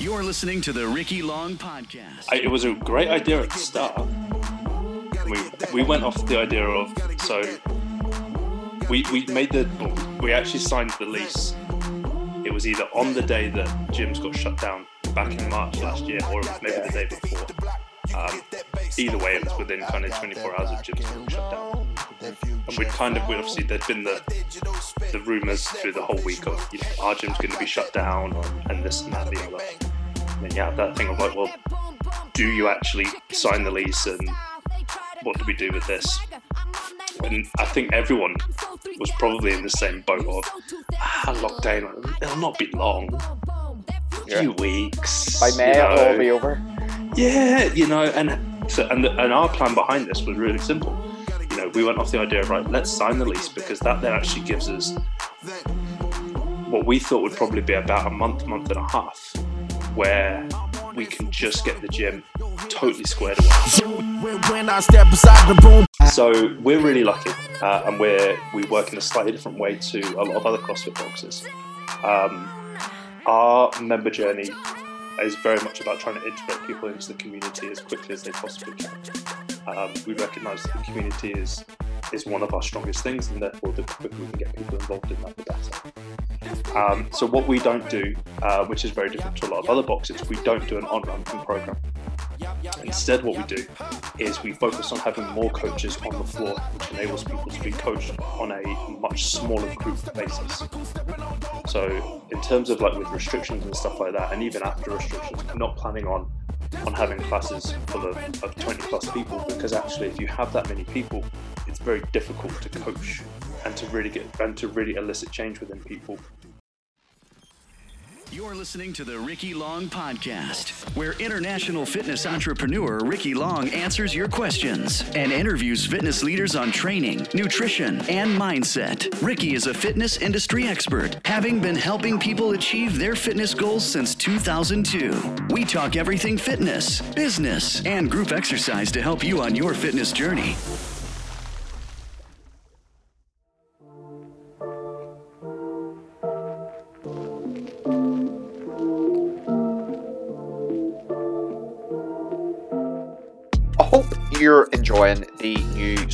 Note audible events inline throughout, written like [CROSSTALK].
You're listening to the Ricky Long Podcast. I, it was a great idea at the start. We we went off the idea of so we we made the we actually signed the lease. It was either on the day that gyms got shut down back in March last year, or maybe the day before. Um, either way, it was within kind of 24 hours of gyms being shut down. And we'd kind of, we obviously, there'd been the the rumours through the whole week of, you know, our gym's going to be shut down and this and that and the other. Then you have that thing of like, well, do you actually sign the lease and what do we do with this? And I think everyone was probably in the same boat of ah, lockdown. It'll not be long, a few weeks. By May, you know. it'll all be over. Yeah, you know, and so and, the, and our plan behind this was really simple. You know, we went off the idea of right, let's sign the lease because that then actually gives us what we thought would probably be about a month, month and a half, where we can just get the gym totally squared away. So we're really lucky, uh, and we're we work in a slightly different way to a lot of other CrossFit boxes. Um, our member journey is very much about trying to integrate people into the community as quickly as they possibly can. Um, we recognise that the community is is one of our strongest things, and therefore the quicker we can get people involved in that, the better. Um, so what we don't do, uh, which is very different to a lot of other boxes, we don't do an on-ramping program. Instead, what we do is we focus on having more coaches on the floor, which enables people to be coached on a much smaller group basis. So, in terms of like with restrictions and stuff like that, and even after restrictions, not planning on on having classes full of, of 20 plus people because actually, if you have that many people, it's very difficult to coach and to really get and to really elicit change within people You're listening to the Ricky Long Podcast, where international fitness entrepreneur Ricky Long answers your questions and interviews fitness leaders on training, nutrition, and mindset. Ricky is a fitness industry expert, having been helping people achieve their fitness goals since 2002. We talk everything fitness, business, and group exercise to help you on your fitness journey.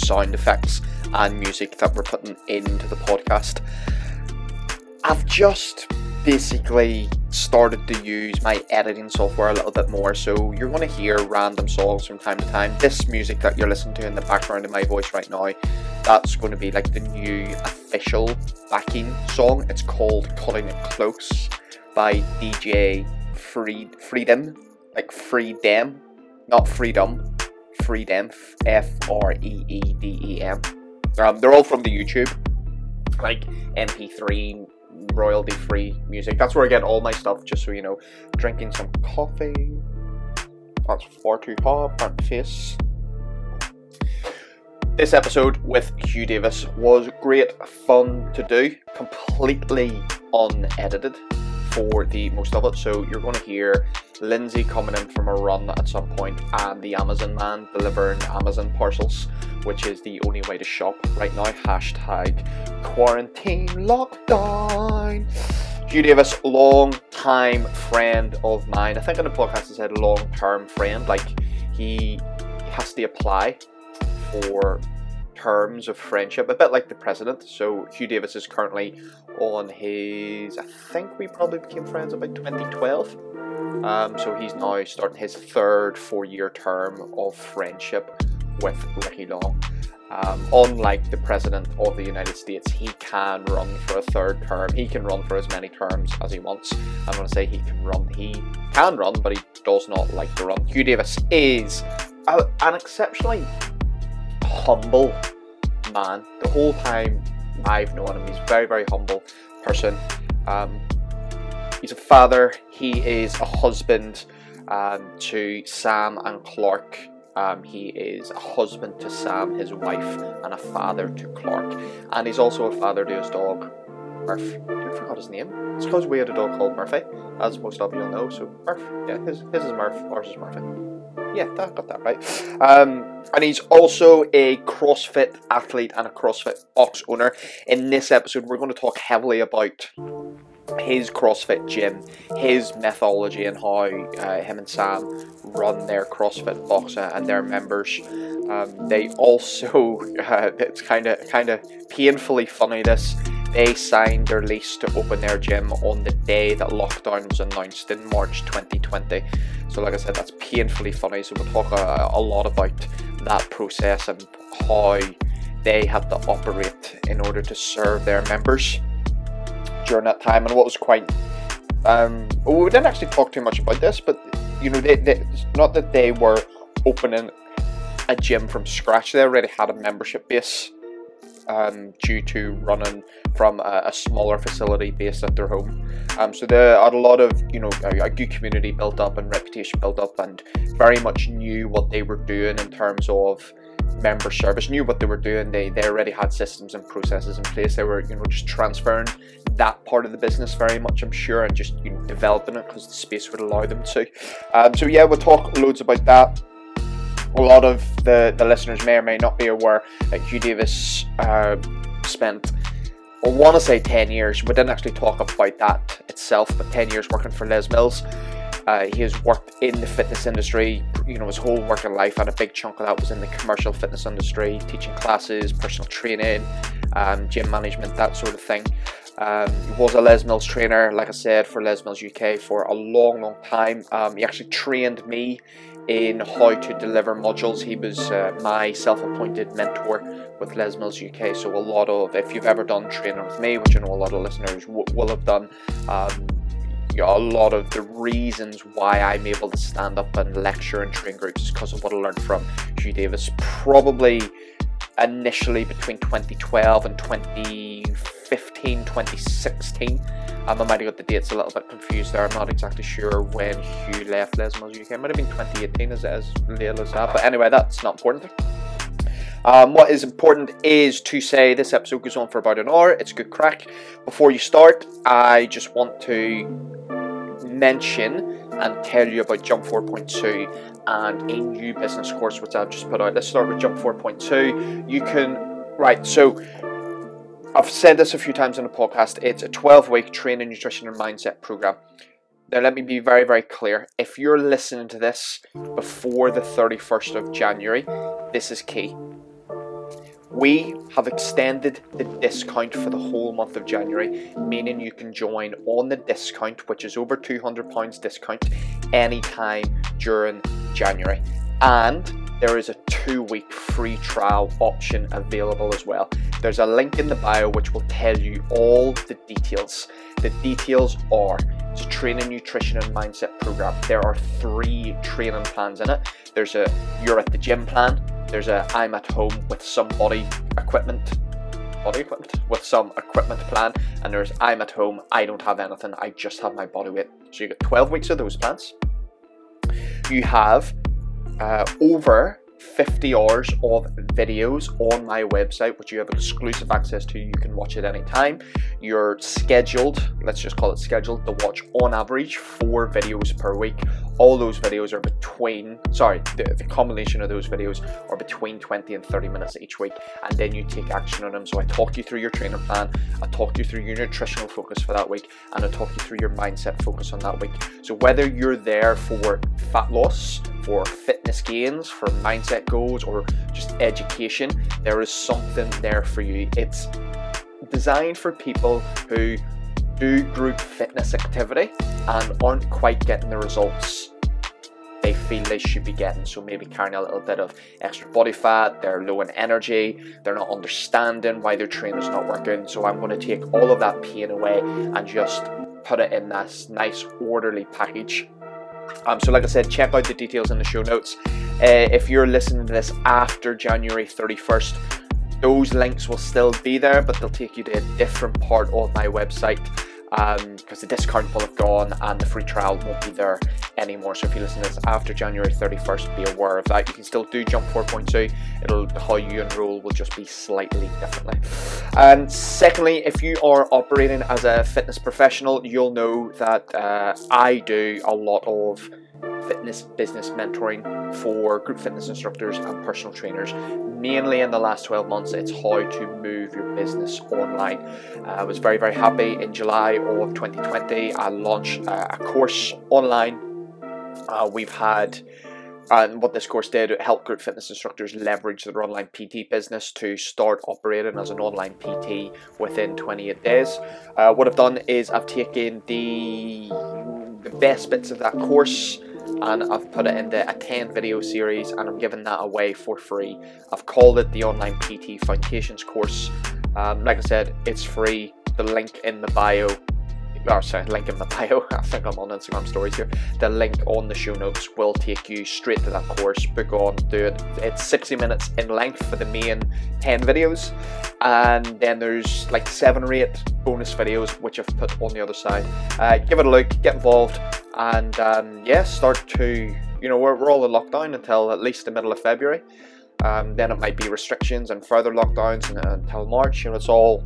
Sound effects and music that we're putting into the podcast. I've just basically started to use my editing software a little bit more, so you're going to hear random songs from time to time. This music that you're listening to in the background of my voice right now, that's going to be like the new official backing song. It's called Cutting It Close by DJ Free Freedom, like Freedom, not Freedom, Freedom, F R E E D E M. Um, they're all from the YouTube, like MP3 royalty free music. That's where I get all my stuff, just so you know. Drinking some coffee. That's far too hot. My face. This episode with Huw Davis was great fun to do, completely unedited for the most of it. So you're going to hear Lindsay coming in from a run at some point, and the Amazon man delivering Amazon parcels, which is the only way to shop right now. Hashtag quarantine lockdown. Huw Davis, long time friend of mine. I think on the podcast I said long term friend. Like he has to apply for terms of friendship, a bit like the president. So Huw Davis is currently on his. I think we probably became friends about 2012. Um, so he's now starting his third four-year term of friendship with Ricky Long. Um, unlike the president of the United States, he can run for a third term. He can run for as many terms as he wants. I'm going to say he can run. He can run, but he does not like to run. Huw Davis is a, an exceptionally humble man. The whole time I've known him, he's a very, very humble person. Um, he's a father. He is a husband um, to Sam and Clark. Um, he is a husband to Sam, his wife, and a father to Clark. And he's also a father to his dog, Murph. I forgot his name. It's because we had a dog called Murphy, as most of you will know. So Murph, yeah, his, his is Murph, ours is Murphy. Yeah, that got that right. Um, and he's also a CrossFit athlete and a CrossFit box owner. In this episode, we're going to talk heavily about his CrossFit gym, his methodology, and how uh, him and Sam run their CrossFit box uh, and their members. Um, they also, [LAUGHS] uh, it's kind of kind of painfully funny. This they signed their lease to open their gym on the day that lockdown was announced in March 2020. So, like I said, that's painfully funny. So we'll talk a, a lot about that process and how they had to operate in order to serve their members during that time. And what was quite, um, we didn't actually talk too much about this, but you know, they, they, not that they were opening a gym from scratch. They already had a membership base um, due to running from a, a, smaller facility based at their home. Um, so there had a lot of, you know, a, a, good community built up and reputation built up, and very much knew what they were doing in terms of member service. Knew what they were doing. They they already had systems and processes in place. They were, you know, just transferring that part of the business very much, I'm sure, and just you know, developing it because the space would allow them to. Um, so yeah, we'll talk loads about that a lot of the, the listeners may or may not be aware that Huw Davis uh, spent, I want to say 10 years. We didn't actually talk about that itself, but 10 years working for Les Mills. Uh, he has worked in the fitness industry, you know, his whole working life, and a big chunk of that was in the commercial fitness industry, teaching classes, personal training, um, gym management, that sort of thing. Um, he was a Les Mills trainer, like I said, for Les Mills UK for a long, long time. Um, he actually trained me in how to deliver modules. He was uh, my self appointed mentor with Les Mills UK. So, a lot of, if you've ever done training with me, which I know a lot of listeners w- will have done, um, you know, a lot of the reasons why I'm able to stand up and lecture and train groups is because of what I learned from Huw Davis. Probably initially between 2012 and 2015, 2016. Um, I might have got the dates a little bit confused there. I'm not exactly sure when Huw left Les Mills UK. It might have been 2018 as, as as that. But anyway, that's not important. Um, what is important is to say this episode goes on for about an hour. It's a good crack. Before you start, I just want to mention and tell you about Jump 4.2 and a new business course which I've just put out. Let's start with Jump 4.2. You can, right, so I've said this a few times on the podcast. It's a 12 week training, nutrition, and mindset program. Now, let me be very, very clear. If you're listening to this before the 31st of January, this is key. We have extended the discount for the whole month of January, meaning you can join on the discount, which is over £200 discount, anytime during January. And there is a two week free trial option available as well. There's a link in the bio which will tell you all the details. The details are it's a training, nutrition, and mindset program. There are three training plans in it. There's a you're at the gym plan, there's a I'm at home with some body equipment body equipment with some equipment plan and there's I'm at home I don't have anything I just have my body weight so you get 12 weeks of those plans you have uh, over 50 hours of videos on my website, which you have exclusive access to. You can watch at any time. You're scheduled, let's just call it scheduled, to watch on average four videos per week. All those videos are between, sorry, the, the combination of those videos are between 20 and 30 minutes each week, and then you take action on them. So I talk you through your training plan, I talk you through your nutritional focus for that week, and I talk you through your mindset focus on that week. So whether you're there for fat loss, for fitness gains, for mindset goals, or just education, there is something there for you. It's designed for people who do group fitness activity and aren't quite getting the results they feel they should be getting. So maybe carrying a little bit of extra body fat, they're low in energy, they're not understanding why their trainer's not working. So I'm going to take all of that pain away and just put it in this nice orderly package um, so, like I said, check out the details in the show notes. Uh, if you're listening to this after January 31st, those links will still be there, but they'll take you to a different part of my website because um, the discount will have gone and the free trial won't be there anymore. So if you listen to this after January 31st, be aware of that. You can still do Jump 4.2. It'll how you enroll will just be slightly differently. And secondly, if you are operating as a fitness professional, you'll know that uh, I do a lot of fitness business mentoring for group fitness instructors and personal trainers mainly in the last 12 months, it's how to move your business online. Uh, I was very, very happy in July of 2020. I launched uh, a course online. Uh, we've had and what this course did, it helped group fitness instructors leverage their online PT business to start operating as an online PT within 28 days. Uh, what I've done is I've taken the, the best bits of that course and I've put it into a 10 video series and I'm giving that away for free. I've called it the Online PT Foundations course. Um, like I said, it's free. The link in the bio or sorry, link in the bio. [LAUGHS] I think I'm on Instagram stories here. The link on the show notes will take you straight to that course. Book on, do it. It's 60 minutes in length for the main 10 videos, and then there's like seven or eight bonus videos which I've put on the other side. Uh, give it a look, get involved, and um, yeah, start to you know we're, we're all in lockdown until at least the middle of February. Um, then it might be restrictions and further lockdowns until March. You know, it's all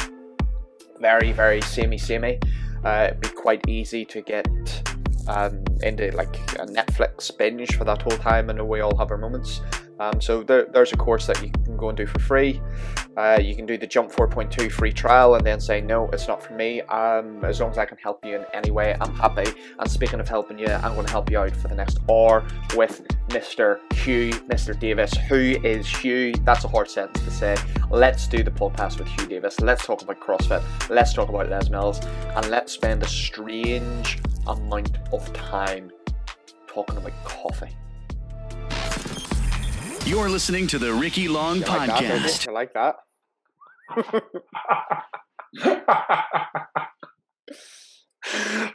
very, very samey, samey uh, it'd be quite easy to get um, into like a Netflix binge for that whole time. I know we all have our moments. Um, so there, there's a course that you can go and do for free. Uh, you can do the Jump 4.2 free trial and then say, no, it's not for me. Um, as long as I can help you in any way, I'm happy. And speaking of helping you, I'm going to help you out for the next hour with Mr. Huw, Mr. Davis. Who is Huw? That's a hard sentence to say. Let's do the podcast with Huw Davis. Let's talk about CrossFit. Let's talk about Les Mills. And let's spend a strange amount of time talking about coffee. You're listening to the Ricky Long You like? Podcast. I like that?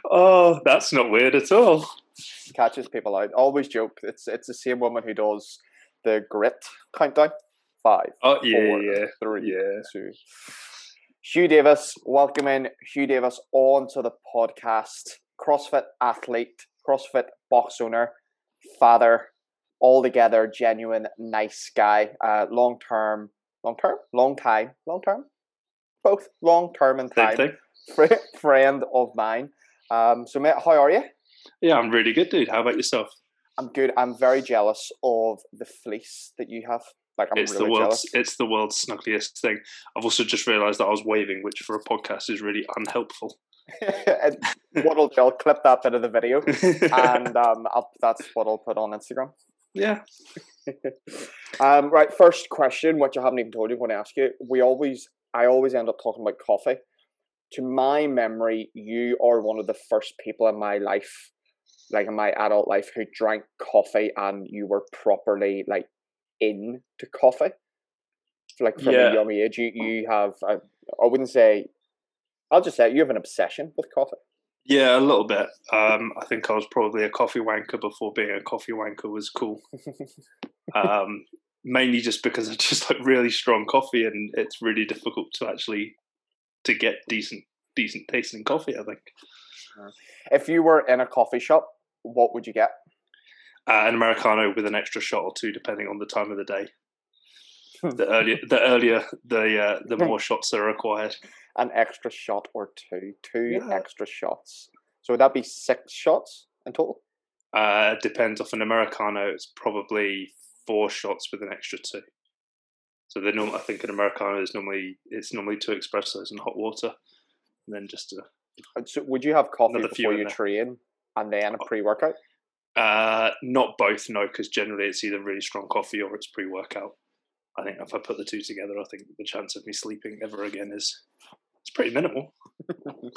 [LAUGHS] oh, that's not weird at all. Catches people out. Always joke. It's it's the same woman who does the grit countdown. Five. Oh yeah, four, yeah, three, yeah. two. Huw Davis, welcome in Huw Davis onto the podcast. CrossFit athlete, CrossFit box owner, father, altogether genuine nice guy. Uh, long term, long term, long time, long term, both long term and time. [LAUGHS] friend of mine. Um, so mate, how are you? Yeah, I'm really good, dude. How about yourself? I'm good. I'm very jealous of the fleece that you have. Like I'm it's really the world's jealous. it's the world's snuggliest thing. I've also just realised that I was waving, which for a podcast is really unhelpful. [LAUGHS] and what I'll do, I'll clip that bit of the video, [LAUGHS] and um, that's what I'll put on Instagram. Yeah, [LAUGHS] Um, right, first question, which I haven't even told you, I'm going to ask you. We always, I always end up talking about coffee. To my memory, you are one of the first people in my life, like in my adult life, who drank coffee, and you were properly like in to coffee. Like from Yeah. a young age, you you have. I I wouldn't say. I'll just say you have an obsession with coffee. Yeah, a little bit. Um, I think I was probably a coffee wanker before being a coffee wanker was cool. [LAUGHS] um, mainly just because I just like really strong coffee, and it's really difficult to actually to get decent decent tasting coffee. I think If you were in a coffee shop, what would you get? uh, an americano with an extra shot or two, depending on the time of the day. [LAUGHS] The earlier, the earlier, the uh, the [LAUGHS] more shots are required. An extra shot or two, two Yeah. extra shots. So would that be six shots in total? Uh, depends. Off an americano, it's probably four shots with an extra two. So the norm, I think an americano is normally it's normally two espressos and hot water, and then just a Uh, So would you have coffee before you train and then a pre-workout? Uh, not both, no, because generally it's either really strong coffee or it's pre-workout. I think if I put the two together, I think the chance of me sleeping ever again is it's pretty minimal. [LAUGHS]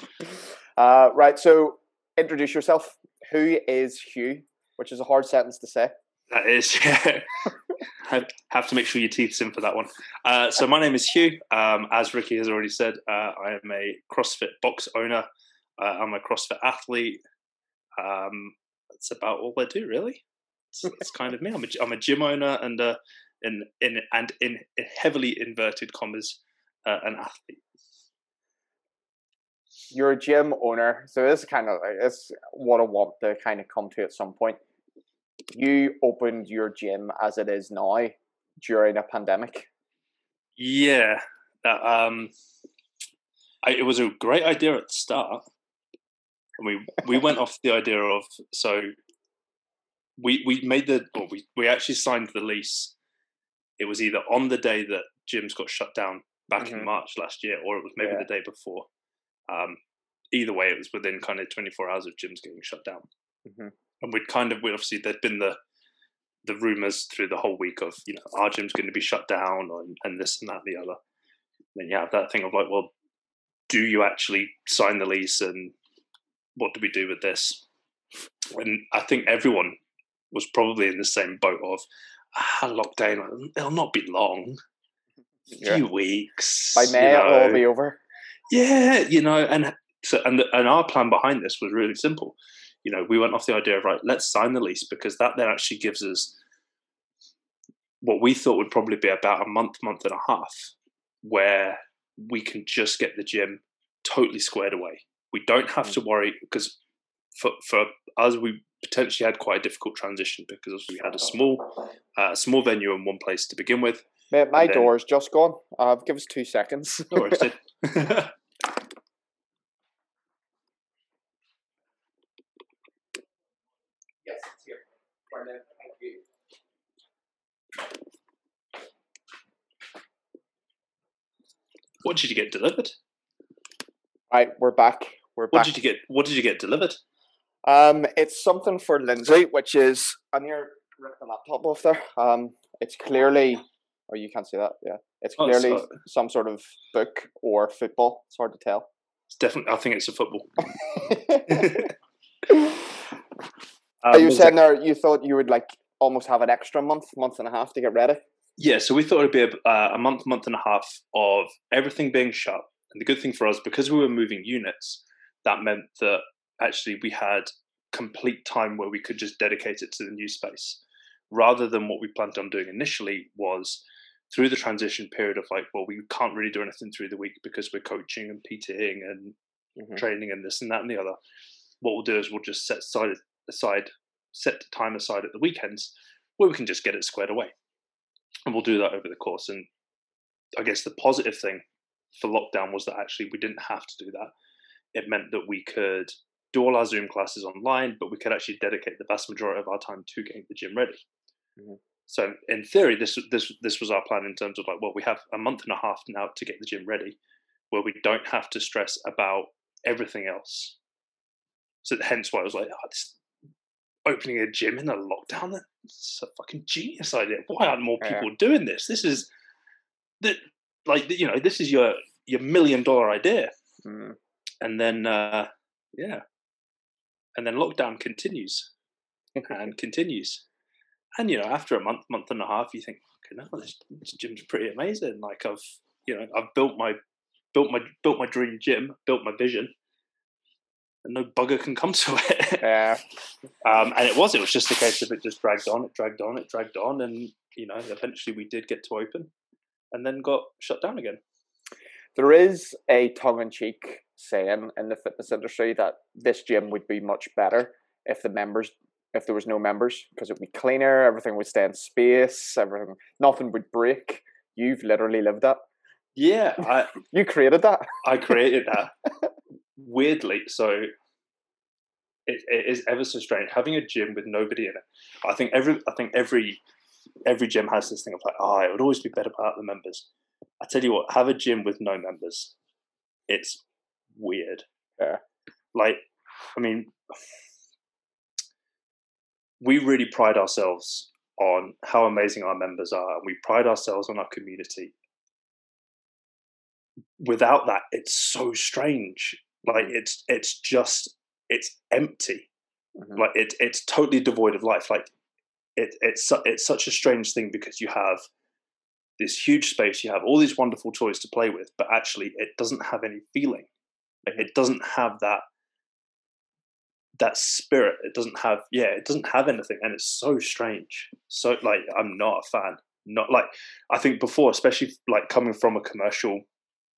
Uh, right. So introduce yourself. Who is Huw? Which is a hard sentence to say. That is, [LAUGHS] yeah. I have to make sure your teeth's in for that one. Uh, so my name is Huw. Um, as Ricky has already said, uh, I am a CrossFit box owner. Uh, I'm a CrossFit athlete. Um, that's about all I do, really. It's, it's kind of me. I'm a, I'm a gym owner and uh, in in and in, heavily inverted commas, uh, an athlete. You're a gym owner, so this is kind of like this what I want to kind of come to at some point. You opened your gym as it is now during a pandemic. Yeah, that, um, I, it was a great idea at the start. And we we went [LAUGHS] off the idea of so we we made the well, we we actually signed the lease it was either on the day that gyms got shut down back Mhm. in March last year, or it was maybe Yeah. the day before. Um, either way, it was within kind of 24 hours of gyms getting shut down. Mhm. And we'd kind of, we obviously, there'd been the the rumors through the whole week of, you know, our gym's going to be shut down and, and this and that and the other. Then you have that thing of like, well, do you actually sign the lease and what do we do with this? And I think everyone was probably in the same boat of, ah, lockdown, it'll not be long, a Yeah. few weeks. By you May it'll all be over. Yeah, you know, and so and the, and our plan behind this was really simple. You know, we went off the idea of right, let's sign the lease because that then actually gives us what we thought would probably be about a month, month and a half, where we can just get the gym totally squared away. We don't have to worry because for for us, we potentially had quite a difficult transition because we had a small, uh, small venue in one place to begin with. Mate, my And then- door's just gone. Uh, give us two seconds. No worries, dude. [LAUGHS] Yes, it's here. Brilliant. Thank you. what did you get delivered? Right, we're back. We're What back. did you get? What did you get delivered? Um, it's something for Lindsay, which is on your rip the laptop off there. Um, it's clearly, or you can't see that. Yeah, it's Oh, clearly uh, some sort of book or football. It's hard to tell. It's definitely. I think it's a football. [LAUGHS] [LAUGHS] Are you Um, saying there you thought you would like almost have an extra month, month and a half to get ready? Yeah, so we thought it'd be a, uh, a month, month and a half of everything being shut. And the good thing for us, because we were moving units, that meant that actually we had complete time where we could just dedicate it to the new space, rather than what we planned on doing initially was through the transition period of like, well, we can't really do anything through the week because we're coaching and PTing and Mhm. training and this and that and the other. What we'll do is we'll just set aside aside set time aside at the weekends where we can just get it squared away, and we'll do that over the course. And I guess the positive thing for lockdown was that actually we didn't have to do that. It meant that we could do all our Zoom classes online, but we could actually dedicate the vast majority of our time to getting the gym ready. Mhm. So in theory, this this this was our plan in terms of like, well, we have a month and a half now to get the gym ready, where we don't have to stress about everything else. So hence why I was like, oh, this, opening a gym in a lockdown, that's a fucking genius idea. Why aren't more Yeah. people doing this? This is that like you know, this is your your million dollar idea. Mm. And then uh yeah. And then lockdown continues and continues. And you know, after a month, month and a half, you think, okay, no, this, this gym's pretty amazing. Like I've, you know, I've built my, built my, built my dream gym, built my vision, and no bugger can come [LAUGHS] to it. Yeah, um, and it was, it was just a case of it just dragged on, it dragged on, it dragged on, and you know, eventually we did get to open, and then got shut down again. there is a tongue-in-cheek saying in the fitness industry that this gym would be much better if the members, if there was no members, because it would be cleaner, everything would stay in space, everything, nothing would break. You've literally lived that. Yeah, I, [LAUGHS] You created that. I created that [LAUGHS] weirdly. So it, it is ever so strange having a gym with nobody in it. I think every I think every every gym has this thing of like, oh, it would always be better without the members. I tell you what, have a gym with no members. It's weird. Yeah. Like, I mean, we really pride ourselves on how amazing our members are, and we pride ourselves on our community without that it's so strange like it's it's just it's empty Mhm. like it, it's totally devoid of life like it, it's it's such a strange thing because you have this huge space you have all these wonderful toys to play with but actually it doesn't have any feeling like, it doesn't have that that spirit. It doesn't have yeah it doesn't have anything and it's so strange. So like i'm not a fan. Not like i think before especially like coming from a commercial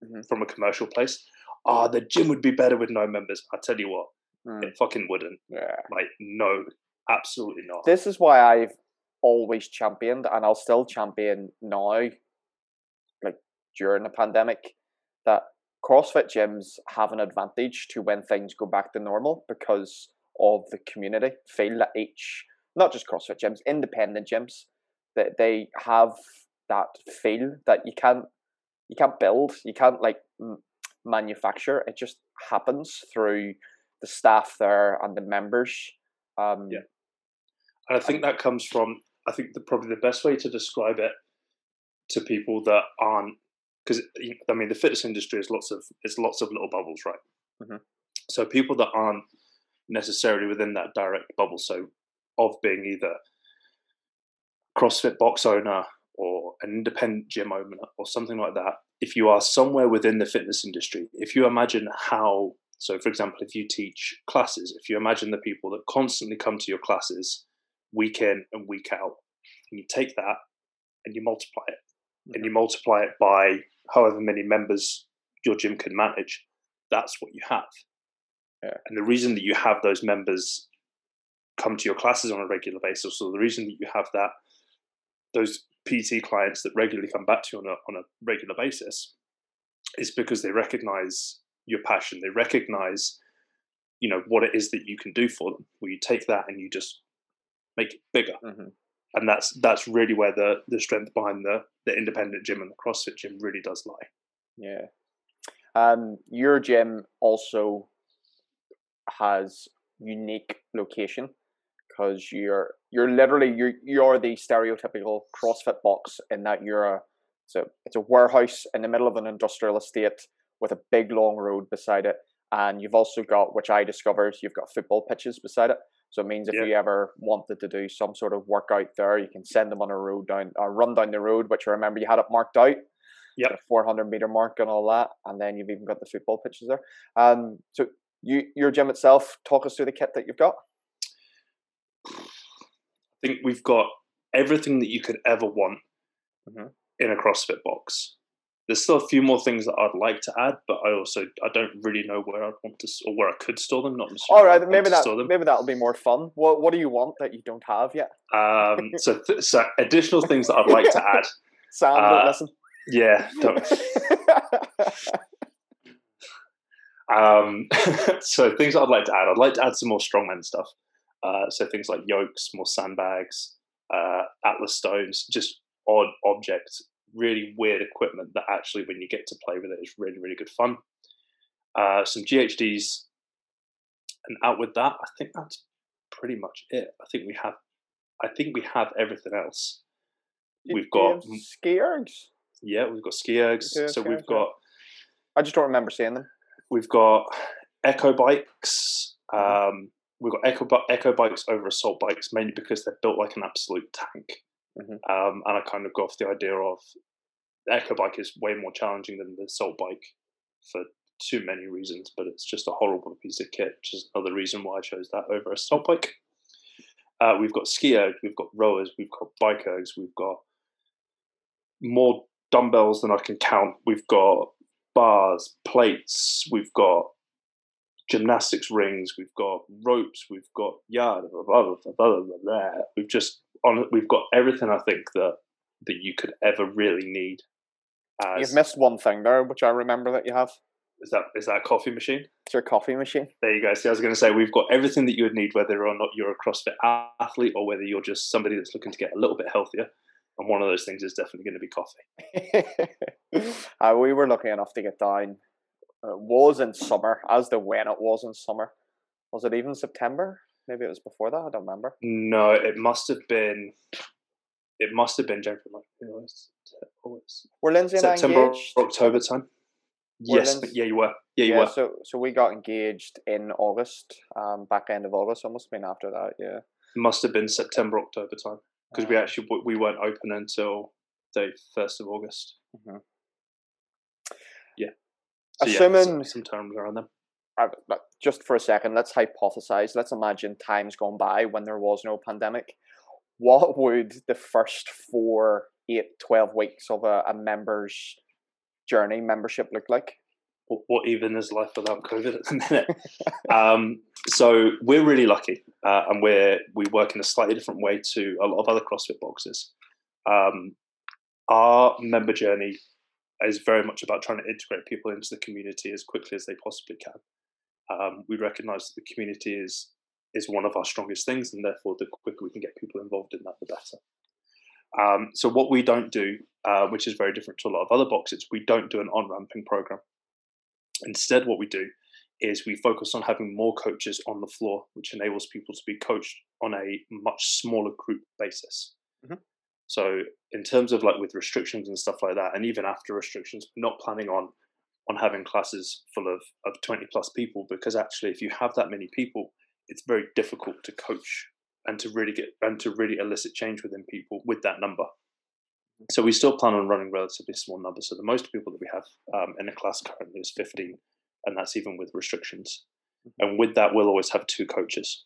Mhm. from a commercial place ah the gym would be better with no members. I tell you what Mm. it fucking wouldn't. Yeah. like no absolutely not. This is why I've always championed, and I'll still champion now, like during the pandemic, that CrossFit gyms have an advantage to when things go back to normal because of the community feel that each, not just CrossFit gyms, independent gyms, that they have that feel that you can't you can't build, you can't like manufacture. It just happens through the staff there and the members. Um, Yeah. And I think that comes from, I think the, probably the best way to describe it to people that aren't, because I mean, the fitness industry is lots of, it's lots of little bubbles, right? Mhm. So people that aren't necessarily within that direct bubble, so of being either CrossFit box owner or an independent gym owner or something like that, if you are somewhere within the fitness industry, if you imagine how, so for example, if you teach classes, if you imagine the people that constantly come to your classes week in and week out, and you take that and you multiply it, and you multiply it by however many members your gym can manage, that's what you have. Yeah. And the reason that you have those members come to your classes on a regular basis, or the reason that you have that those PT clients that regularly come back to you on a on a regular basis, is because they recognize your passion. They recognize, you know, what it is that you can do for them. Where you take that and you just make it bigger mhm. And that's that's really where the the strength behind the the independent gym and the CrossFit gym really does lie. Yeah. Um, your gym also has unique location because you're you're literally you're you're the stereotypical CrossFit box in that you're a a it's a warehouse in the middle of an industrial estate with a big long road beside it, and you've also got which I discovered you've got football pitches beside it. So it means if Yeah. you ever wanted to do some sort of workout there, you can send them on a road down or run down the road, which I remember you had it marked out Yep. the 400 meter mark and all that, and then you've even got the football pitches there. Um, so you your gym itself, talk us through the kit that you've got. I think we've got everything that you could ever want Mhm. in a CrossFit box. There's still a few more things that I'd like to add, but I also I don't really know where I'd want to or where I could store them. Not necessarily All right, maybe that maybe that'll be more fun. What what do you want that you don't have yet? Um, [LAUGHS] so th- so additional things that I'd like to add. [LAUGHS] Sam, Uh, don't listen. Yeah, don't, [LAUGHS] Um, so things I'd like to add, I'd like to add some more strongman stuff. Uh, so things like yokes, more sandbags, uh, atlas stones, just odd objects, really weird equipment that actually, when you get to play with it, is really really good fun. Uh, some GHDs, and out with that, I think that's pretty much it. I think we have, I think we have everything else. You- we've got- have ski ergs. Yeah, we've got ski ergs. So we've got I just don't remember seeing them. We've got echo bikes. Mm-hmm. Um, we've got echo, echo bikes over assault bikes, mainly because they're built like an absolute tank. Mhm. Um, and I kind of got off the idea of the echo bike is way more challenging than the assault bike for too many reasons, but it's just a horrible piece of kit, which is another reason why I chose that over assault bike. Uh, we've got ski ergs, we've got rowers, we've got bike ergs, we've got more dumbbells than I can count. We've got bars, plates, we've got gymnastics rings, we've got ropes, we've got yard, blah, blah, blah, blah, blah, blah, blah. We've just on we've got everything I think that that you could ever really need. As, You've missed one thing there, which I remember that you have. is that is that a coffee machine? It's your coffee machine. There you go. See, I was going to say we've got everything that you would need, whether or not you're a CrossFit athlete or whether you're just somebody that's looking to get a little bit healthier. And one of those things is definitely going to be coffee. [LAUGHS] uh, we were lucky enough to get down. It was in summer, as the when it was in summer. Was it even September? Maybe it was before that. I don't remember. No, it must have been. It must have been January, like, you know, it's- it's Were Lindsay and I September, engaged? October time. Were Yes, Lindsay- yeah, you were. Yeah, you yeah, were. so so we got engaged in August, um, back end of August. Almost been after that. Yeah. must have been September, October time because we Um, actually we weren't open until the first of August. Mhm. Yeah. So, yeah, Assuming some, sometime around then. Just for a second, let's hypothesize. Let's imagine times gone by when there was no pandemic. What would the first four, eight, 12 weeks of a, a member's journey, membership look like? what, what even is life without COVID at the minute? [LAUGHS] um, so we're really lucky, uh, and we're we work in a slightly different way to a lot of other CrossFit boxes. Um, our member journey is very much about trying to integrate people into the community as quickly as they possibly can. Um, we recognise that the community is is one of our strongest things, and therefore, the quicker we can get people involved in that, the better. Um, so what we don't do, uh, which is very different to a lot of other boxes, we don't do an on ramping program. Instead, what we do is we focus on having more coaches on the floor, which enables people to be coached on a much smaller group basis. Mhm. So, in terms of like with restrictions and stuff like that, and even after restrictions, not planning on on having classes full of of twenty plus people because actually, if you have that many people, it's very difficult to coach and to really get and to really elicit change within people with that number. So we still plan on running relatively small numbers. So the most people that we have um, in a class currently is 15, and that's even with restrictions. And with that, we'll always have two coaches.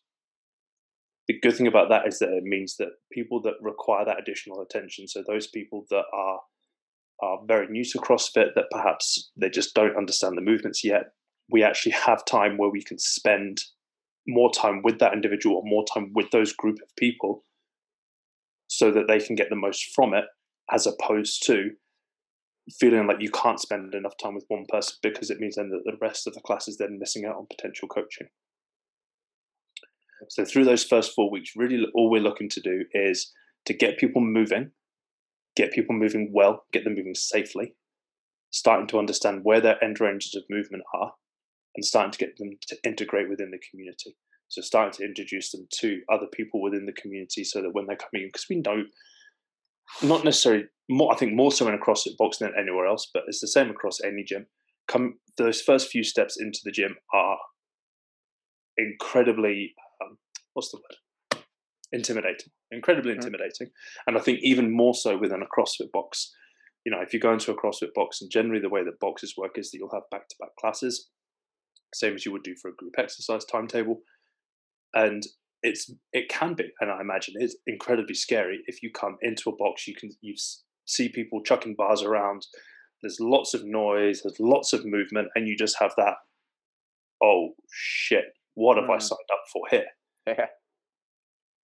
The good thing about that is that it means that people that require that additional attention, so those people that are are very new to CrossFit, that perhaps they just don't understand the movements yet, we actually have time where we can spend more time with that individual or more time with those group of people so that they can get the most from it as opposed to feeling like you can't spend enough time with one person because it means then that the rest of the class is then missing out on potential coaching. So through those first four weeks, really all we're looking to do is to get people moving, get people moving well, get them moving safely, starting to understand where their end ranges of movement are, and starting to get them to integrate within the community. So starting to introduce them to other people within the community so that when they're coming in, because we know not necessarily more I think more so in a CrossFit box than anywhere else, but it's the same across any gym. Come those first few steps into the gym are incredibly um, what's the word? Intimidating. Incredibly intimidating. And I think even more so within a CrossFit box. You know, if you go into a CrossFit box, and generally the way that boxes work is that you'll have back to back classes, same as you would do for a group exercise timetable. And it's it can be, and I imagine it's incredibly scary if you come into a box. You can you see people chucking bars around. There's lots of noise. There's lots of movement, and you just have that. Oh shit! What have I Mm. signed up for here? [LAUGHS] Yeah.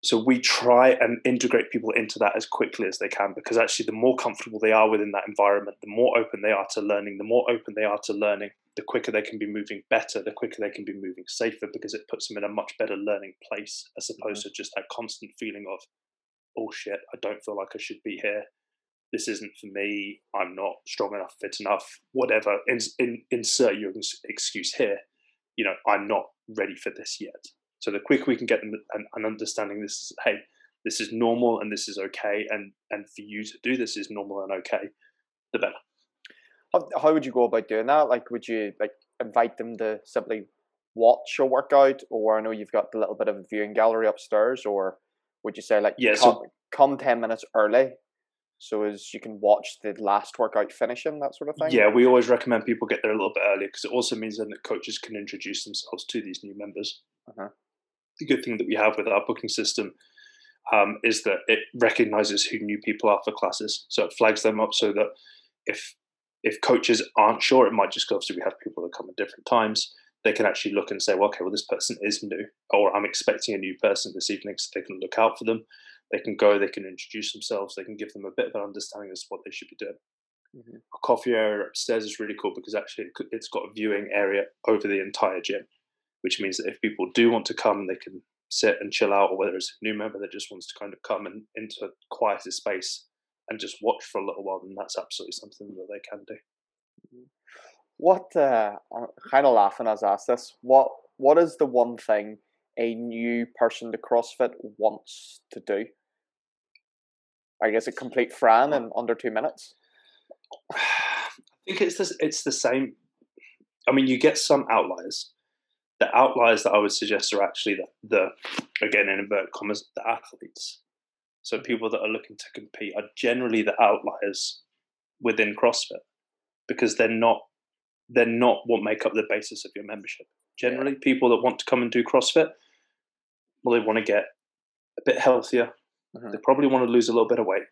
So we try and integrate people into that as quickly as they can because actually, the more comfortable they are within that environment, the more open they are to learning, the more open they are to learning, the quicker they can be moving better, the quicker they can be moving safer because it puts them in a much better learning place as mm-hmm. opposed to just that constant feeling of, oh shit, I don't feel like I should be here. This isn't for me. I'm not strong enough, fit enough, whatever. In, in, insert your excuse here. You know, I'm not ready for this yet. So the quicker we can get them an, an understanding this is, hey, this is normal and this is okay, and and for you to do this is normal and okay, the better. How, how would you go about doing that? Like, would you like invite them to simply watch a workout, or I know you've got the little bit of a viewing gallery upstairs, or would you say like, Yeah, come, so- come ten minutes early, so as you can watch the last workout finishing that sort of thing? Yeah, we always recommend people get there a little bit earlier because it also means then that coaches can introduce themselves to these new members. Uh-huh. The good thing that we have with our booking system um, is that it recognizes who new people are for classes, so it flags them up so that if if coaches aren't sure, it might just go. Obviously, we have people that come at different times. They can actually look and say, "Well, okay, well, this person is new, or I'm expecting a new person this evening," so they can look out for them. They can go. They can introduce themselves. They can give them a bit of an understanding as to what they should be doing Mhm. our coffee area upstairs is really cool because actually it's got a viewing area over the entire gym, which means that if people do want to come, they can sit and chill out, or whether it's a new member that just wants to kind of come and into a quieter space and just watch for a little while, then that's absolutely something that they can do. What? Uh, kind of laughing as I ask this. What? What is the one thing a new person to CrossFit wants to do? I guess a complete Fran in under two minutes. [SIGHS] I think it's the, it's the same. I mean, you get some outliers. The outliers that I would suggest are actually the, the again in inverted commas the athletes. So people that are looking to compete are generally the outliers within CrossFit because they're not they're not what make up the basis of your membership. Generally, people that want to come and do CrossFit, well, they want to get a bit healthier. Mhm. They probably want to lose a little bit of weight.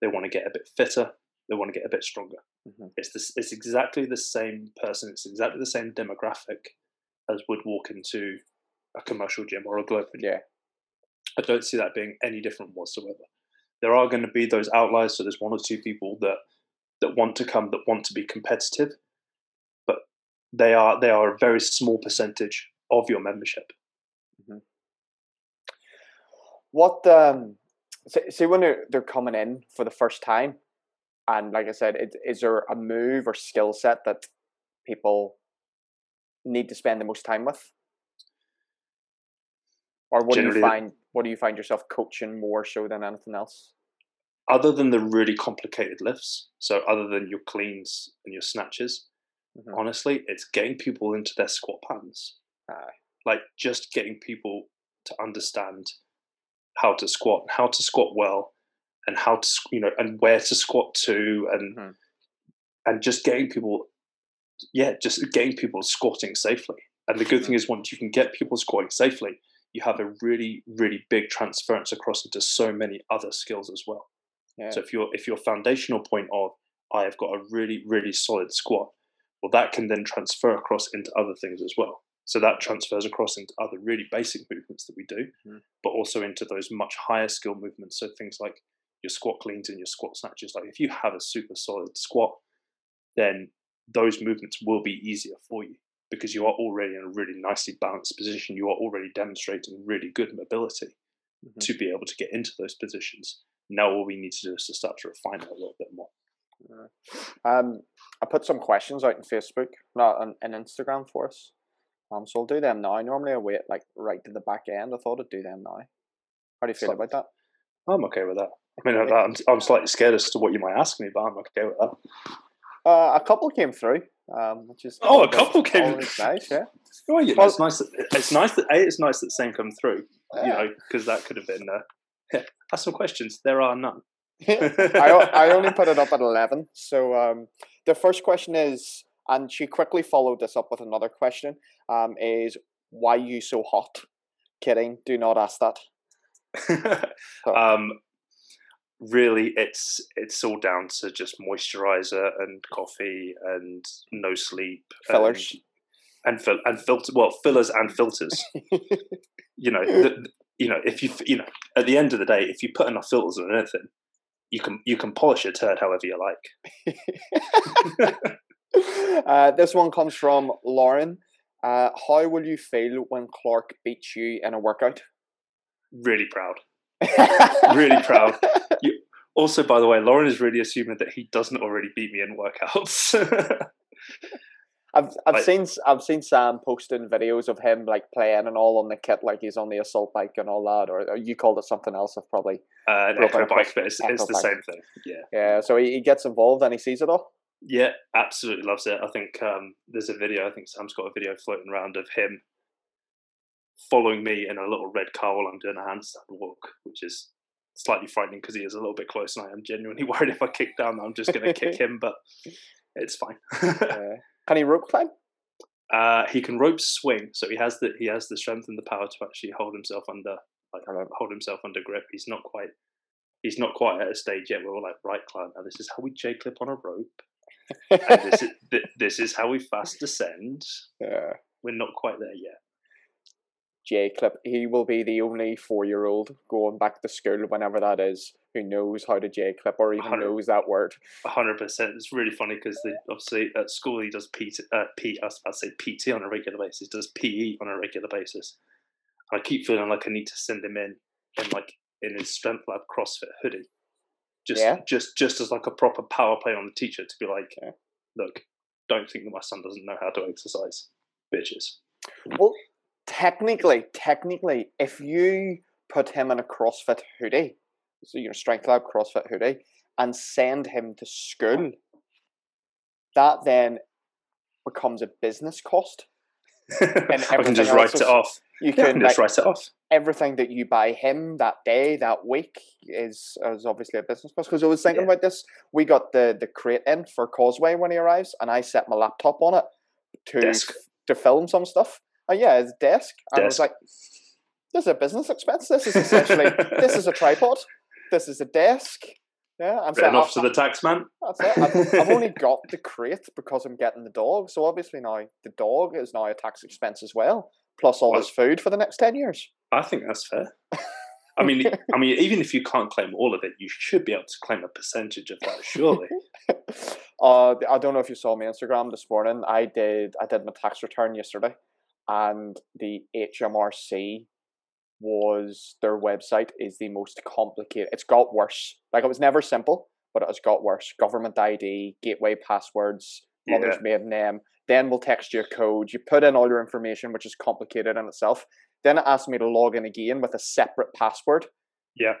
They want to get a bit fitter. They want to get a bit stronger. Mhm. It's this. It's exactly the same person. It's exactly the same demographic as would walk into a commercial gym or a global gym. Yeah. I don't see that being any different whatsoever. There are going to be those outliers. So there's one or two people that that want to come, that want to be competitive, but they are they are a very small percentage of your membership. What um see, see when they're, they're coming in for the first time, and like I said, it, is there a move or skill set that people need to spend the most time with? Or what do you find? What do you find yourself coaching more so than anything else? Other than the really complicated lifts, so other than your cleans and your snatches, Mhm. honestly, it's getting people into their squat patterns. Aye. Like just getting people to understand how to squat, how to squat well, and how to you know and where to squat to, and Mhm. and just getting people, yeah, just getting people squatting safely. And the good thing is, once you can get people squatting safely, you have a really really big transference across into so many other skills as well. Yeah. So if your if your foundational point of I have got a really really solid squat, well that can then transfer across into other things as well. So that transfers across into other really basic movements that we do, Mhm. but also into those much higher skill movements. So things like your squat cleans and your squat snatches. Like if you have a super solid squat, then those movements will be easier for you because you are already in a really nicely balanced position. You are already demonstrating really good mobility Mhm. to be able to get into those positions. Now all we need to do is to start to refine it a little bit more. Um, I put some questions out on Facebook, not on, on Instagram for us. Um, so I'll do them now. Normally I wait like right to the back end. I thought I'd do them now. How do you feel So- about that? I'm okay with that. I mean, I'm, I'm slightly scared as to what you might ask me, but I'm okay with that. Uh, a couple came through, um, which is Oh, a couple came always nice. Yeah, Oh, yeah, Well- it's nice. That, it's nice that a. It's nice that same come through. You know, because that could have been. Uh, yeah, ask some questions. There are none. [LAUGHS] I only put it up at 11. So um, the first question is, and she quickly followed this up with another question, um, is why you so hot? Kidding, do not ask that. [LAUGHS] um, really, it's it's all down to just moisturizer and coffee and no sleep, Fillers. and and, fil- and filter. Well, fillers and filters. [LAUGHS] you know, the, you know, if you you know, at the end of the day, if you put enough filters on anything, you can you can polish a turd however you like. [LAUGHS] uh, this one comes from Lauren. Uh, how will you feel when Clark beats you in a workout? Really proud. [LAUGHS] Really proud. Also, by the way, Lauren is really assuming that he doesn't already beat me in workouts. [LAUGHS] I've I've Like- seen I've seen Sam posting videos of him like playing and all on the kit, like he's on the assault bike and all that, or, or you called it something else. I've probably uh, an echo bike, but it's, it's the bike. same thing. Yeah. yeah. So he, he gets involved and he sees it all. Yeah, absolutely loves it. I think um, there's a video. I think Sam's got a video floating around of him following me in a little red car while I'm doing a handstand walk, which is slightly frightening because he is a little bit close, and I am genuinely [LAUGHS] worried if I kick down, that I'm just going to kick him. But it's fine. [LAUGHS] Uh, can he rope climb? uh, he can rope swing, so he has the he has the strength and the power to actually hold himself under like hold himself under grip. He's not quite he's not quite at a stage yet where we're like right, climb. Now this is how we J clip on a rope. and this is [LAUGHS] th- this is how we fast descend. Yeah. We're not quite there yet. J Clip. He will be the only four year old going back to school whenever that is who knows how to J Clip or even knows that word. A hundred percent. It's really funny because obviously at school he does PT, uh, P, I was about to say PT on a regular basis. Does PE on a regular basis. And I keep feeling like I need to send him in in like in his strength lab CrossFit hoodie, just Yeah. just just as like a proper power play on the teacher to be like, Yeah. look, don't think that my son doesn't know how to exercise, bitches. Well, technically, technically, if you put him in a CrossFit hoodie, so your Strength Lab CrossFit hoodie, and send him to school, that then becomes a business cost. [LAUGHS] I can just write it off. You Yeah, I can can like, just write it off. everything that you buy him that day, that week, is is obviously a business cost. Because I was thinking Yeah. about this, we got the the crate in for Causeway when he arrives, and I set my laptop on it to Desk. to film some stuff. Oh yeah, his desk. And I was like, "This is a business expense. This is essentially this is a tripod. This is a desk." Yeah, I'm saying off to the tax man. that's it. I've, [LAUGHS] I've only got the crate because I'm getting the dog. So obviously now the dog is now a tax expense as well, plus all Well- his food for the next ten years. I think that's fair. I mean, I mean, even if you can't claim all of it, you should be able to claim a percentage of that, surely. [LAUGHS] uh, I don't know if you saw my Instagram this morning. I did. I did my tax return yesterday, and the HMRC was their website is the most complicated. It's got worse. Like it was never simple, but it has got worse. Government ID, gateway passwords, mother's Yeah. maiden name. Then we'll text you a code. You put in all your information, which is complicated in itself. Then it asks me to log in again with a separate password. Yeah.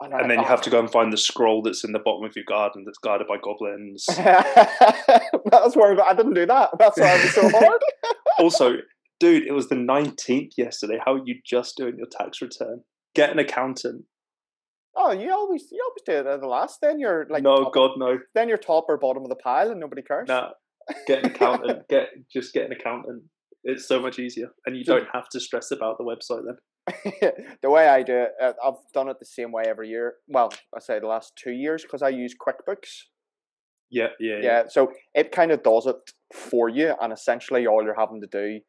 I- And then you have to go and find the scroll that's in the bottom of your garden that's guarded by goblins. That's where I, I didn't do that. That's why it was so [LAUGHS] hard. also, dude, it was the 19th yesterday. How are you just doing your tax return? Get an accountant. Oh, you always you always do it at the last. Then you're like no, God, no. Then you're top or bottom of the pile, and nobody cares. Nah. Get an accountant. [LAUGHS] get Just get an accountant. It's so much easier. And you don't have to stress about the website then. [LAUGHS] the way I do it, uh, I've done it the same way every year. Well, I say the last two years because I use QuickBooks. Yeah, yeah, Yeah, so it kind of does it for you, and essentially all you're having to do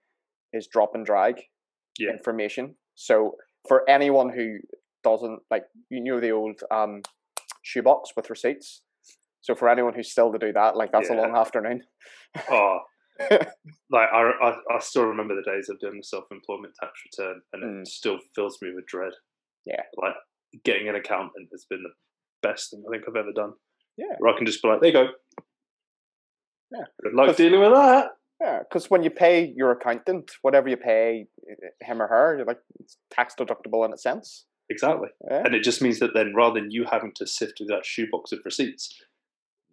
is drop and drag Yeah. information. So for anyone who doesn't like, you know, the old um, shoebox with receipts. So for anyone who's still to do that, like that's a long afternoon. Oh, [LAUGHS] like I, I, I still remember the days of doing the self-employment tax return, and Mm. it still fills me with dread. Yeah. like getting an accountant has been the best thing I think I've ever done. Yeah. where I can just be like, there you go. Yeah. good luck dealing with that. Yeah, because when you pay your accountant, whatever you pay uh, him or her, you're like it's tax deductible in a sense. Exactly, Yeah. and it just means that then rather than you having to sift through that shoebox of receipts,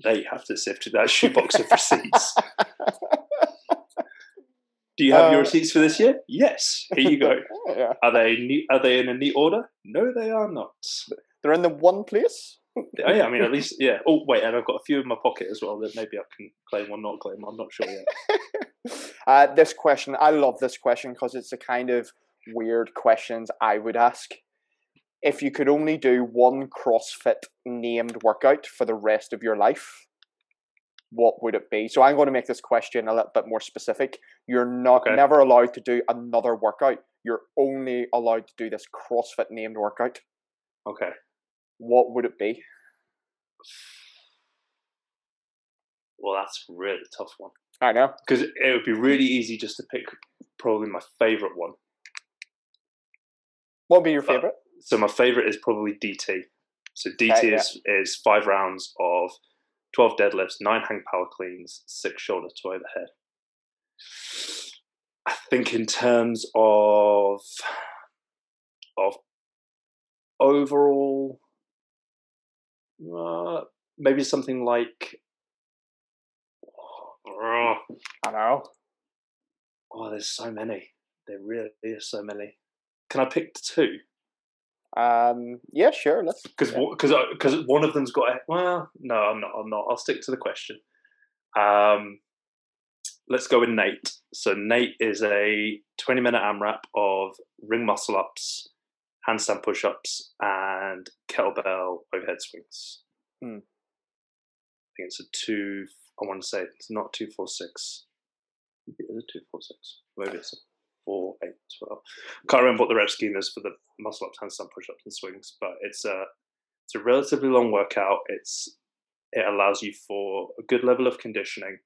they have to sift through that shoebox of receipts. [LAUGHS] Do you have your Uh, receipts for this year? Yes. Here you go. [LAUGHS] yeah, Are they neat, are they in a neat order? No, they are not. they're in the one place. Oh, yeah, I mean, at least, yeah. Oh, wait, and I've got a few in my pocket as well that maybe I can claim or not claim. I'm not sure yet. [LAUGHS] uh, this question, I love this question because it's the kind of weird questions I would ask. If you could only do one CrossFit named workout for the rest of your life, what would it be? So I'm going to make this question a little bit more specific. You're not Okay. never allowed to do another workout. You're only allowed to do this CrossFit named workout. Okay. What would it be? Well, that's a really tough one. I know. Because it would be really easy just to pick probably my favourite one. What would be your favorite? So my favourite is probably DT. So DT Okay, yeah. is, is five rounds of 12 deadlifts, nine hang power cleans, six shoulder to overhead. I think in terms of of overall, uh, maybe something like. Oh, I know. oh, there's so many. There really is so many. Can I pick two? Um, yeah, sure. Let's. because yeah. because because one of them's got a, well no i'm not i'm not i'll stick to the question um let's go with nate so nate is a 20 minute amrap of ring muscle ups handstand push-ups and kettlebell overhead swings Hmm. i think it's a two i want to say it's not 246 maybe it is a 246 maybe it's a 4 8 12 can't remember what the rep scheme is for the muscle ups handstand push-ups and swings but it's a it's a relatively long workout. It's it allows you for a good level of conditioning.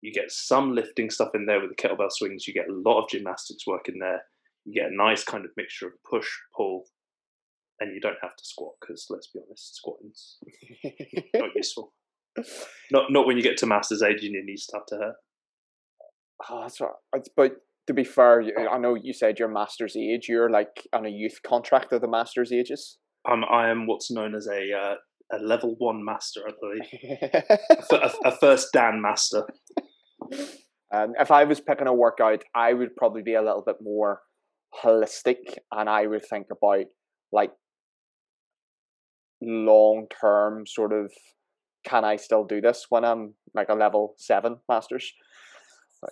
You get some lifting stuff in there with the kettlebell swings. You get a lot of gymnastics work in there. You get a nice kind of mixture of push, pull, and you don't have to squat because let's be honest, squatting's [LAUGHS] not useful. Not not when you get to master's age and your knees start to hurt. Oh, that's right. But to be fair, I know you said your master's age. You're like on a youth contract of the master's ages. I'm I am what's known as a uh, a level one master, I believe, a, a, [LAUGHS] a first Dan master. um, if I was picking a workout, I would probably be a little bit more holistic, and I would think about like long term sort of. Can I still do this when I'm like a level seven masters?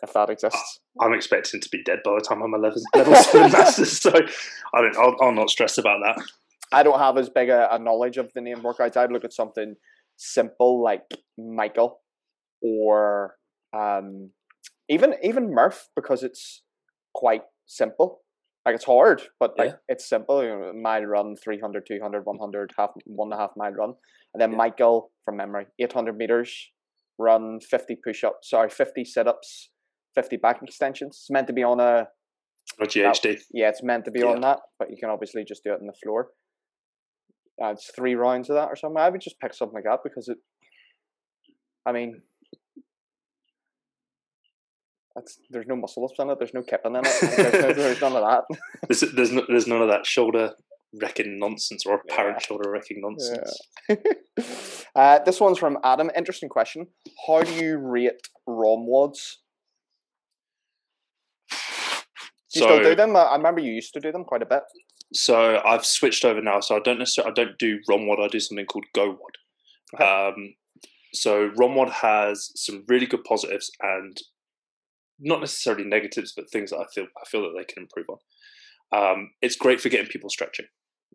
If that exists. I'm expecting to be dead by the time I'm a level, [LAUGHS] level seven masters, so I don't. I'll, I'll not stress about that. I don't have as big a, a knowledge of the name workouts. I'd look at something simple like Michael or um, even even Murph because it's quite simple. Like it's hard, but like Yeah. it's simple. You know, mile run, 300, 200, 100, half one and a half mile run, and then Yeah. Michael from memory, eight hundred meters, run fifty push ups. Sorry, fifty sit ups, fifty back extensions. It's meant to be on a Or GHD. yeah, it's meant to be on that, but you can obviously just do it on the floor. Uh, it's three rounds of that or something. I would just pick something like that because it. I mean, that's there's no muscle ups in it. There's no kipping in it. There's, no, there's none of [LAUGHS] that. There's, there's, no, there's none of that shoulder wrecking nonsense or apparent Yeah. shoulder wrecking nonsense. [LAUGHS] uh, this one's from Adam. Interesting question. How do you rate ROMWODs? Do you So, still do them? I remember you used to do them quite a bit. so I've switched over now. So I don't necessarily I don't do ROMWOD. I do something called GOWOD. Okay. Um, so ROMWOD has some really good positives and not necessarily negatives, but things that I feel I feel that they can improve on. Um, it's great for getting people stretching.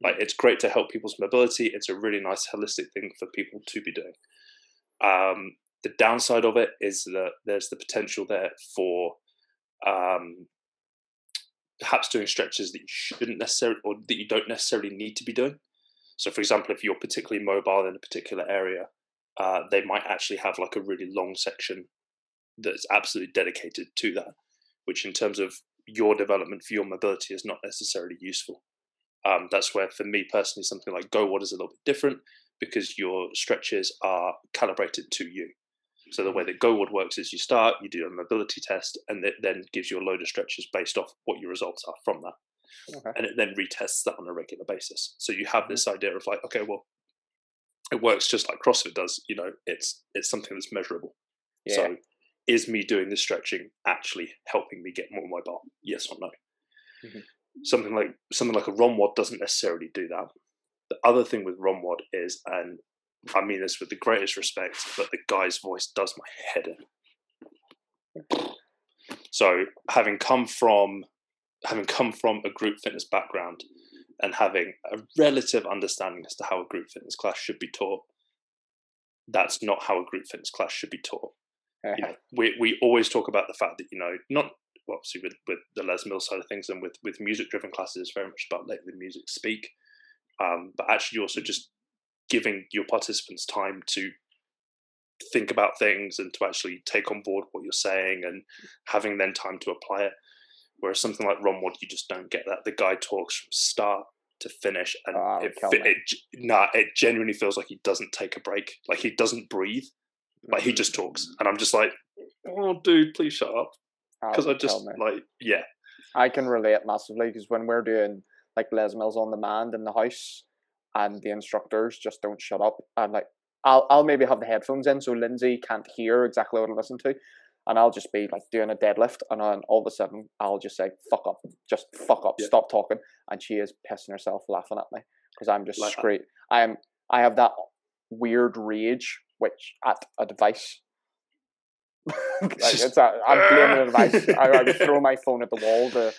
Like it's great to help people's mobility. It's a really nice holistic thing for people to be doing. Um, the downside of it is that there's the potential there for um, perhaps doing stretches that you shouldn't necessarily or that you don't necessarily need to be doing. So, for example, if you're particularly mobile in a particular area, uh, they might actually have like a really long section that's absolutely dedicated to that, which in terms of your development for your mobility is not necessarily useful. Um, that's where, for me personally, something like GOWOD is a little bit different because your stretches are calibrated to you. So the way that GOWOD works is you start, you do a mobility test, and it then gives you a load of stretches based off what your results are from that Okay. and it then retests that on a regular basis. So you have this idea of like, okay, well, it works just like CrossFit does. You know, it's it's something that's measurable. Yeah. So, is me doing the stretching actually helping me get more mobile? Yes or no? Mhm. Something like something like a ROMWOD doesn't necessarily do that. The other thing with ROMWOD is, and I mean this with the greatest respect, but the guy's voice does my head in. So having come from having come from a group fitness background and having a relative understanding as to how a group fitness class should be taught, that's not how a group fitness class should be taught. You know, we we always talk about the fact that you know not well, obviously with with the Les Mills side of things and with with music driven classes, it's very much about letting the music speak, um, but actually also just giving your participants time to think about things and to actually take on board what you're saying and having then time to apply it. Whereas something like Ron you just don't get that. The guy talks from start to finish, and Oh, it, me. it, nah, it genuinely feels like he doesn't take a break. Like he doesn't breathe. Like he just talks, mm. and I'm just like, oh, dude, please shut up, because I just like, yeah, I can relate massively because when we're doing like Les Mills on demand in the house, and the instructors just don't shut up, and like I'll I'll maybe have the headphones in so Lindsay can't hear exactly what I'm listening to, and I'll just be like doing a deadlift, and then all of a sudden I'll just say fuck up, just fuck up, Yeah. stop talking, and she is pissing herself laughing at me because I'm just Like- straight. I am I have that weird rage which at a device. [LAUGHS] like just- it's a, I'm blaming [LAUGHS] a device. I, I would throw my phone at the wall to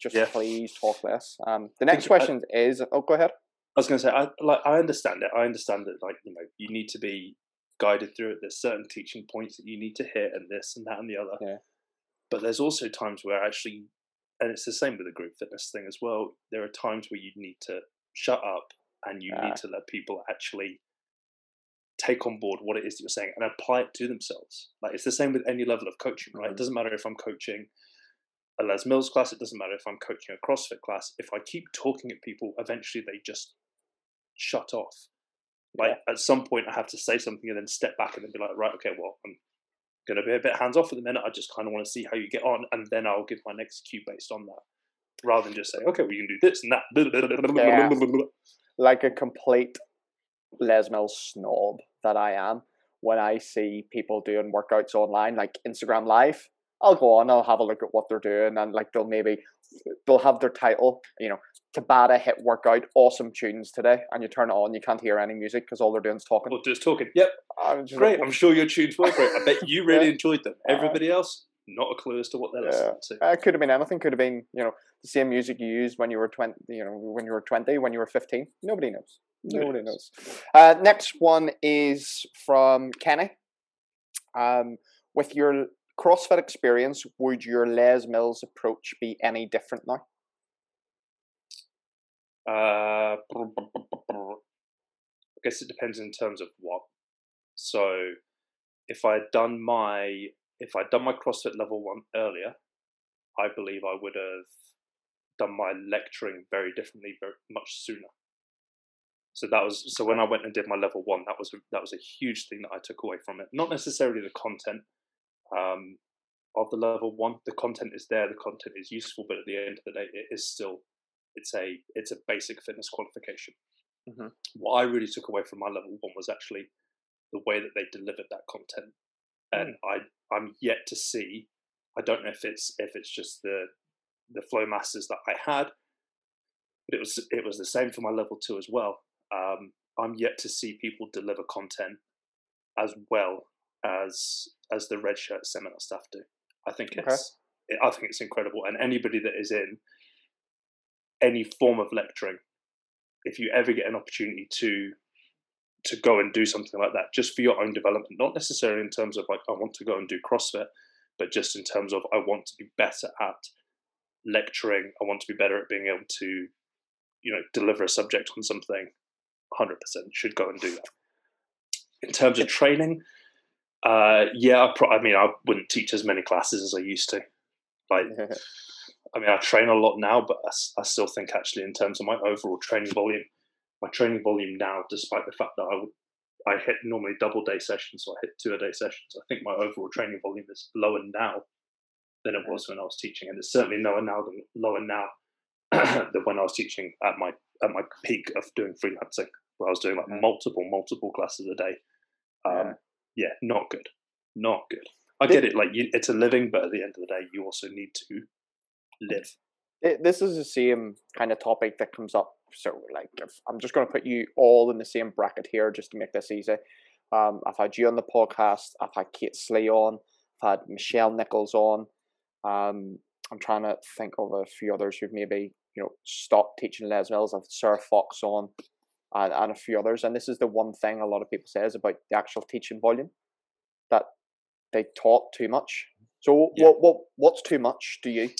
just Yeah. please talk less. Um, the next Think- I- question is, oh, go ahead. I was going to say, I like, I understand it. I understand that, like, you know, you need to be guided through it. There's certain teaching points that you need to hit, and this and that and the other. Yeah. But there's also times where actually, and it's the same with the group fitness thing as well. There are times where you need to shut up and you Ah. need to let people actually take on board what it is that you're saying and apply it to themselves. Like it's the same with any level of coaching, right? Mhm. It doesn't matter if I'm coaching a Les Mills class. It doesn't matter if I'm coaching a CrossFit class. If I keep talking at people, eventually they just shut off. Like at some point, I have to say something and then step back and then be like, right, okay, well, I'm going to be a bit hands off at the minute. I just kind of want to see how you get on, and then I'll give my next cue based on that, rather than just say, okay, we can do this and that. Yeah. Like a complete Les Mills snob that I am, when I see people doing workouts online, like Instagram Live, I'll go on, I'll have a look at what they're doing, and like they'll maybe they'll have their title, you know, Tabata hit workout, awesome tunes today, and you turn it on, you can't hear any music because all they're doing is talking. Or just talking. Yep, I'm just great. like, I'm sure your tunes were great. I bet you [LAUGHS] really Yeah. enjoyed them. Uh, Everybody else, not a clue as to what they're Yeah. listening to. Uh, it could have been anything. Could have been, you know, the same music you used when you were twenty. You know, when you were twenty, when you were fifteen. Nobody knows. Nobody Nobody knows. knows. Uh, next one is from Kenny. Um, with your CrossFit experience, would your Les Mills approach be any different now? Uh, I guess it depends in terms of what. So, if I had done my if I'd done my CrossFit level one earlier, I believe I would have done my lecturing very differently, very much sooner. So that was so when I went and did my level one, that was that was a huge thing that I took away from it. Not necessarily the content um, of the level one. The content is there, the content is useful, but at the end of the day, it is still it's a it's a basic fitness qualification. Mhm. What I really took away from my level one was actually the way that they delivered that content, and I I'm yet to see. I don't know if it's if it's just the the flow masters that I had, but it was it was the same for my level two as well. Um, I'm yet to see people deliver content as well as as the red shirt seminar staff do. I think Okay. it's I think it's incredible, and anybody that is in any form of lecturing, if you ever get an opportunity to to go and do something like that, just for your own development, not necessarily in terms of like I want to go and do CrossFit, but just in terms of I want to be better at lecturing. I want to be better at being able to, you know, deliver a subject on something. Hundred percent should go and do that. In terms of training, uh, yeah, I, pro- I mean, I wouldn't teach as many classes as I used to. Like, [LAUGHS] I mean, I train a lot now, but I still think actually, in terms of my overall training volume, my training volume now, despite the fact that I would, I hit normally double day sessions, so I hit two a day sessions. I think my overall training volume is lower now than it was when I was teaching, and it's certainly lower now than lower now [CLEARS THROAT] than when I was teaching at my at my peak of doing freelancing, where I was doing like Mhm. multiple multiple classes a day. Um, Yeah. yeah, not good, not good. I get it, like you, it's a living, but at the end of the day, you also need to live. It- this is the same kind of topic that comes up. So, like, if, I'm just going to put you all in the same bracket here just to make this easy. Um, I've had you on the podcast. I've had Kate Slay on. I've had Michelle Nichols on. Um, I'm trying to think of a few others who've maybe you know stopped teaching Les Mills. I've Sarah Fox on, and, and a few others. And this is the one thing a lot of people says about the actual teaching volume that they taught too much. So, Yeah. what what what's too much? Do you?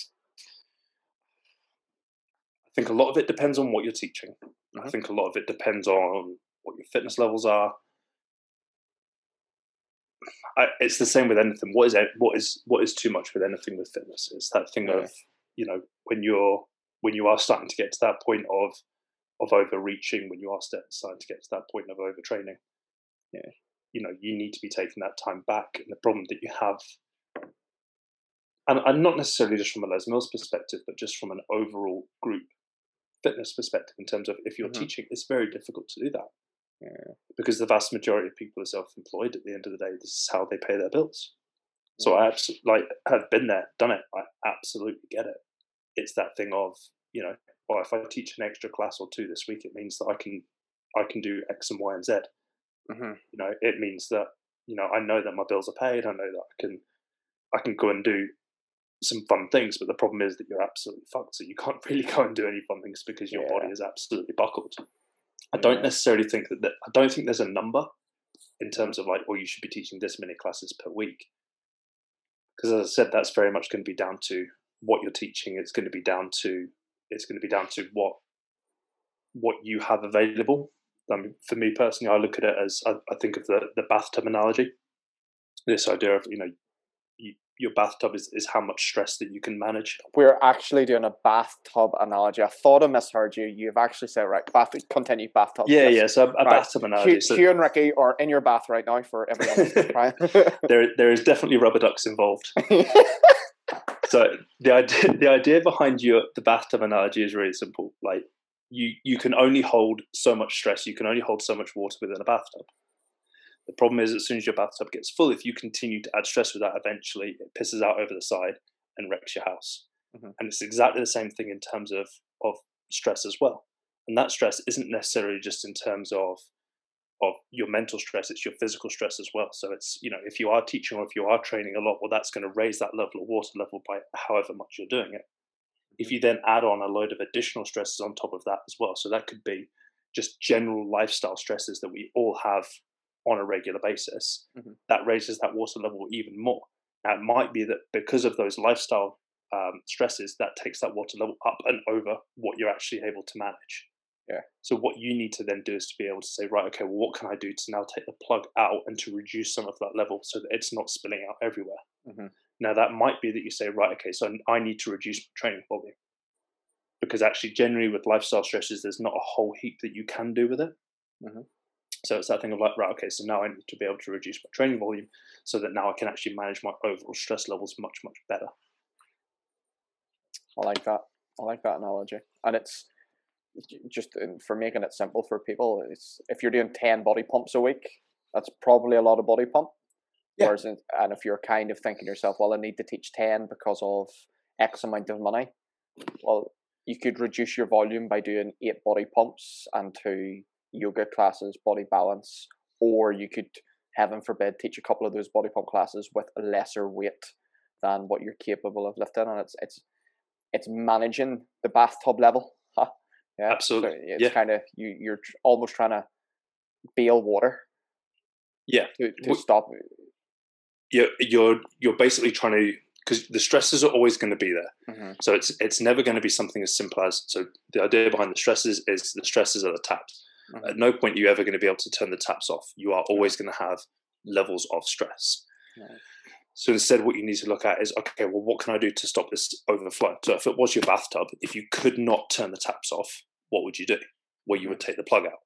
I think a lot of it depends on what you're teaching. I Mhm. think a lot of it depends on what your fitness levels are. I, it's the same with anything. What is what is what is too much with anything with fitness? It's that thing of you know when you're when you are starting to get to that point of of overreaching, when you are starting to get to that point of overtraining. Yeah. you know you need to be taking that time back. And the problem that you have and, and not necessarily just from a Les Mills perspective, but just from an overall group fitness perspective, in terms of if you're Mhm. teaching, it's very difficult to do that Yeah. because the vast majority of people are self-employed. At the end of the day, this is how they pay their bills. So I absolutely like have been there, done it. I absolutely get it. It's that thing of you know, well, if I teach an extra class or two this week, it means that I can I can do X and Y and Z hmm you know it means that you know i know that my bills are paid i know that i can i can go and do some fun things but the problem is that you're absolutely fucked so you can't [LAUGHS] really go and do any fun things because your body is absolutely buckled i don't Yeah. necessarily think that, that i don't think there's a number in terms of like well you should be teaching this many classes per week because as i said that's very much going to be down to what you're teaching it's going to be down to it's going to be down to what what you have available I mean, for me personally, I look at it as I, I think of the, the bathtub analogy. This idea of you know, you, your bathtub is, is how much stress that you can manage. We're actually doing a bathtub analogy. I thought I misheard you. You've actually said right. Bath. Continue bathtub. Yeah, Yes. yeah. So a, a Right. bathtub analogy. Huw, So Huw and Ricky are in your bath right now for everyone. [LAUGHS] right? [LAUGHS] there there is definitely rubber ducks involved. [LAUGHS] So the idea the idea behind your the bathtub analogy is really simple. Like you you can only hold so much stress. You can only hold so much water within a bathtub. The problem is, as soon as your bathtub gets full, if you continue to add stress with that, eventually it pisses out over the side and wrecks your house. Mhm. And it's exactly the same thing in terms of of stress as well. And that stress isn't necessarily just in terms of of your mental stress; it's your physical stress as well. So it's you know if you are teaching or if you are training a lot, well, that's going to raise that level of water level by however much you're doing it if you then add on a load of additional stresses on top of that as well so that could be just general lifestyle stresses that we all have on a regular basis Mhm. that raises that water level even more now it might be that because of those lifestyle um, stresses that takes that water level up and over what you're actually able to manage Yeah. so what you need to then do is to be able to say right okay well what can i do to now take the plug out and to reduce some of that level so that it's not spilling out everywhere Mhm. now that might be that you say, right, okay, so I need to reduce training volume. because actually, generally with lifestyle stresses, there's not a whole heap that you can do with it. Mhm. So it's that thing of like, right, okay, so now I need to be able to reduce my training volume so that now I can actually manage my overall stress levels much, much better. I like that. I like that analogy, and it's just uh, for making it simple for people. It's if you're doing ten body pumps a week, that's probably a lot of body pump. Yeah. Whereas, in- and if you're kind of thinking to yourself, well, I need to teach ten because of X amount of money, well, you could reduce your volume by doing eight body pumps and two yoga classes, body balance, or you could, heaven forbid, teach a couple of those body pump classes with a lesser weight than what you're capable of lifting, and it's it's it's managing the bathtub level. [LAUGHS] Huh? Yeah, Absolutely, So it's yeah. kind of you you're almost trying to bail water. Yeah. To, to Wh- stop. You're you're you're basically trying to because the stresses are always going to be there. Mhm. So it's it's never going to be something as simple as so the idea behind the stresses is the stresses are the taps. Mhm. At no point are you ever going to be able to turn the taps off. You are always going to have levels of stress. Right. So instead, what you need to look at is okay, well, what can I do to stop this overflow? So if it was your bathtub, if you could not turn the taps off, what would you do? Well, you would take the plug out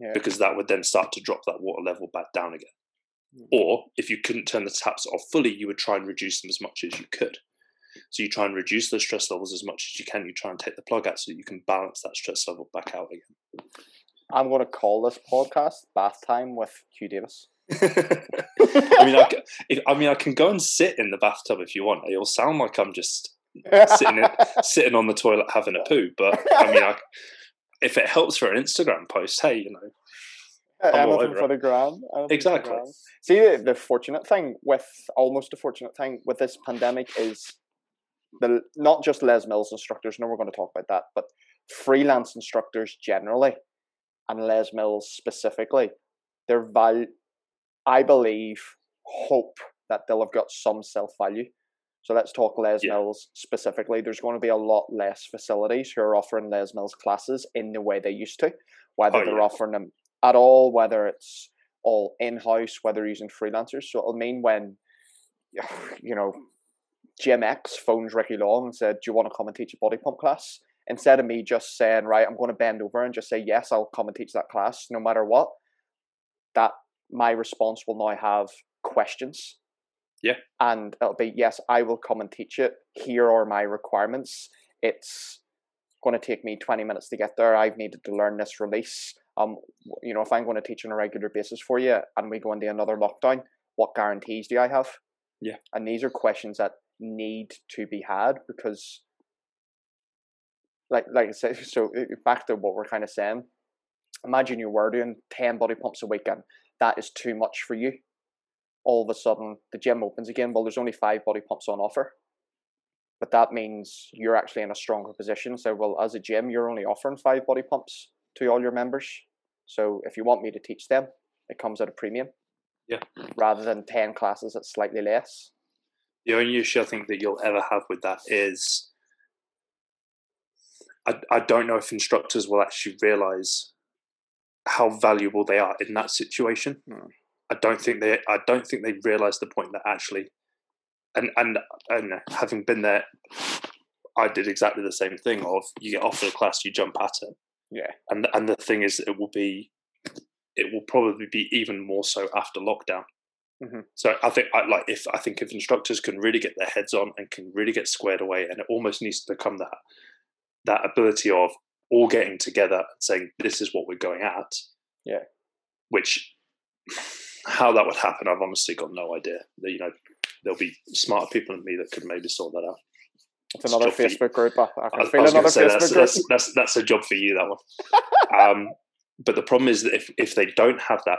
Yeah. because that would then start to drop that water level back down again. Mm. Or if you couldn't turn the taps off fully, you would try and reduce them as much as you could. So you try and reduce those stress levels as much as you can. You try and take the plug out so that you can balance that stress level back out again. I'm going to call this podcast "Bath Time with Huw Davis." [LAUGHS] I mean, I, ca- if, I mean, I can go and sit in the bathtub if you want. It'll sound like I'm just Sitting in- [LAUGHS] sitting on the toilet having a poo, but I mean, I, if it helps for an Instagram post, hey, you know, uh, I'm all anything over for the gram. anything for the Exactly. gram. See, the, the fortunate thing with almost a fortunate thing with this pandemic is the not just Les Mills instructors. No, we're going to talk about that, but freelance instructors generally, and Les Mills specifically, their value, I believe, hope that they'll have got some self value. So let's talk Les Yeah. Mills specifically. There's going to be a lot less facilities who are offering Les Mills classes in the way they used to, whether Oh, they're yeah. offering them at all, whether it's all in house, whether using freelancers. So it'll mean when, [SIGHS] you know, gym X phones Ricky Long and said, Do you want to come and teach a body pump class? Instead of me just saying, Right, I'm going to bend over and just say, Yes, I'll come and teach that class no matter what, that my response will now have questions. Yeah. And it'll be, Yes, I will come and teach it. Here are my requirements. It's going to take me 20 minutes to get there. I've needed to learn this release. Um, you know, if I'm going to teach on a regular basis for you and we go into another lockdown, what guarantees do I have? Yeah. And these are questions that need to be had because, like, like I said, [LAUGHS] so back to what we're kind of saying. Imagine you were doing 10 body pumps a week and that is too much for you. All of a sudden, the gym opens again. Well, there's only five body pumps on offer. But that means you're actually in a stronger position. So, well, as a gym, you're only offering five body pumps to all your members. So, if you want me to teach them, it comes at a premium. Yeah. Rather than 10 classes at slightly less. the only issue I think that you'll ever have with that is I, I don't know if instructors will actually realize how valuable they are in that situation. Hmm. I don't think they I don't think they realize the point that actually and and and having been there I did exactly the same thing of you get offered a class you jump at it Yeah. and and the thing is it will be it will probably be even more so after lockdown Mhm. so i think I, like if i think if instructors can really get their heads on and can really get squared away and it almost needs to become that that ability of all getting together and saying this is what we're going at Yeah. which how that would happen i've honestly got no idea you know there'll be smarter people than me that could maybe sort that out It's another you. Facebook group. I, I I, can I feel was going another say Facebook that's, group. that's that's that's a job for you that one. [LAUGHS] um, but the problem is that if if they don't have that,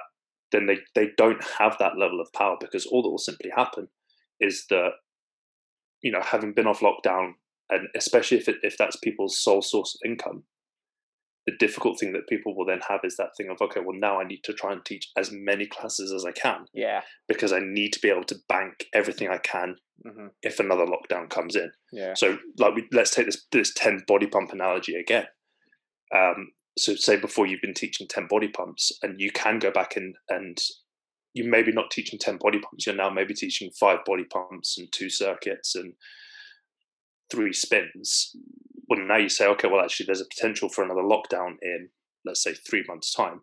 then they they don't have that level of power because all that will simply happen is that you know having been off lockdown and especially if it, if that's people's sole source of income, the difficult thing that people will then have is that thing of okay, well now I need to try and teach as many classes as I can yeah. because I need to be able to bank everything I can hmm if another lockdown comes in. Yeah. So, like, we, let's take this this ten body pump analogy again. Um, so, say before you've been teaching ten body pumps, and you can go back and and you maybe not teaching ten body pumps. You're now maybe teaching five body pumps and two circuits and three spins. well, now you say, okay, well, actually, there's a potential for another lockdown in, let's say, three months' time.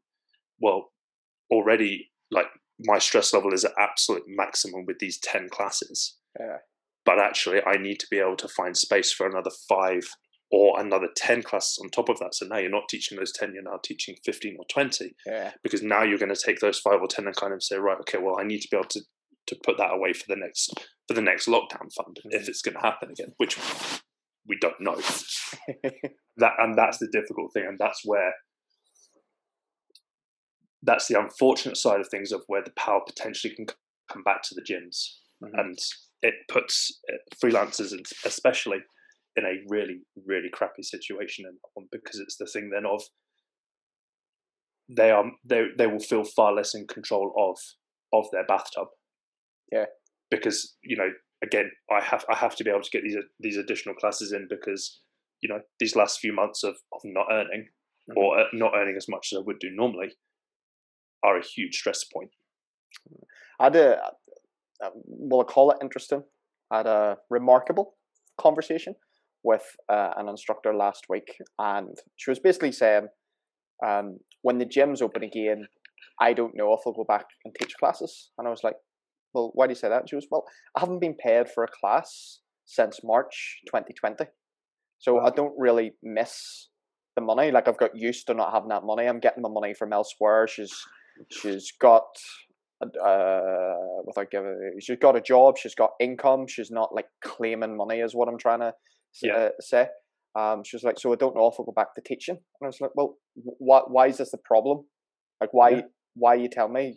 Well, already, like, my stress level is at absolute maximum with these 10 classes. Yeah. But actually, I need to be able to find space for another five or another 10 classes on top of that. So now you're not teaching those 10, you're now teaching 15 or 20 Yeah. because now you're going to take those five or 10 and kind of say, right, okay, well, I need to be able to, to put that away for the next for the next lockdown fund if it's going to happen again, which we don't know. [LAUGHS] that and that's the difficult thing, and that's where that's the unfortunate side of things of where the power potentially can come back to the gyms, Mhm. and it puts freelancers, especially, in a really really crappy situation one because it's the thing then of they are they they will feel far less in control of of their bathtub. Yeah. Because you know, again, I have I have to be able to get these these additional classes in because you know these last few months of, of not earning or uh, not earning as much as I would do normally are a huge stress point. I had a, will I call it interesting? I had a remarkable conversation with uh, an instructor last week, and she was basically saying, um, when the gyms open again, I don't know if I'll go back and teach classes. And I was like, well, why do you say that? And she was, well, I haven't been paid for a class since March 2020. So I don't really miss the money. Like I've got used to not having that money. I'm getting my money from elsewhere. She's she's got uh without giving she's got a job she's got income she's not like claiming money is what i'm trying to Yeah. uh, say um she was like so i don't know if i'll go back to teaching and i was like well why why is this the problem like why Yeah. why you tell me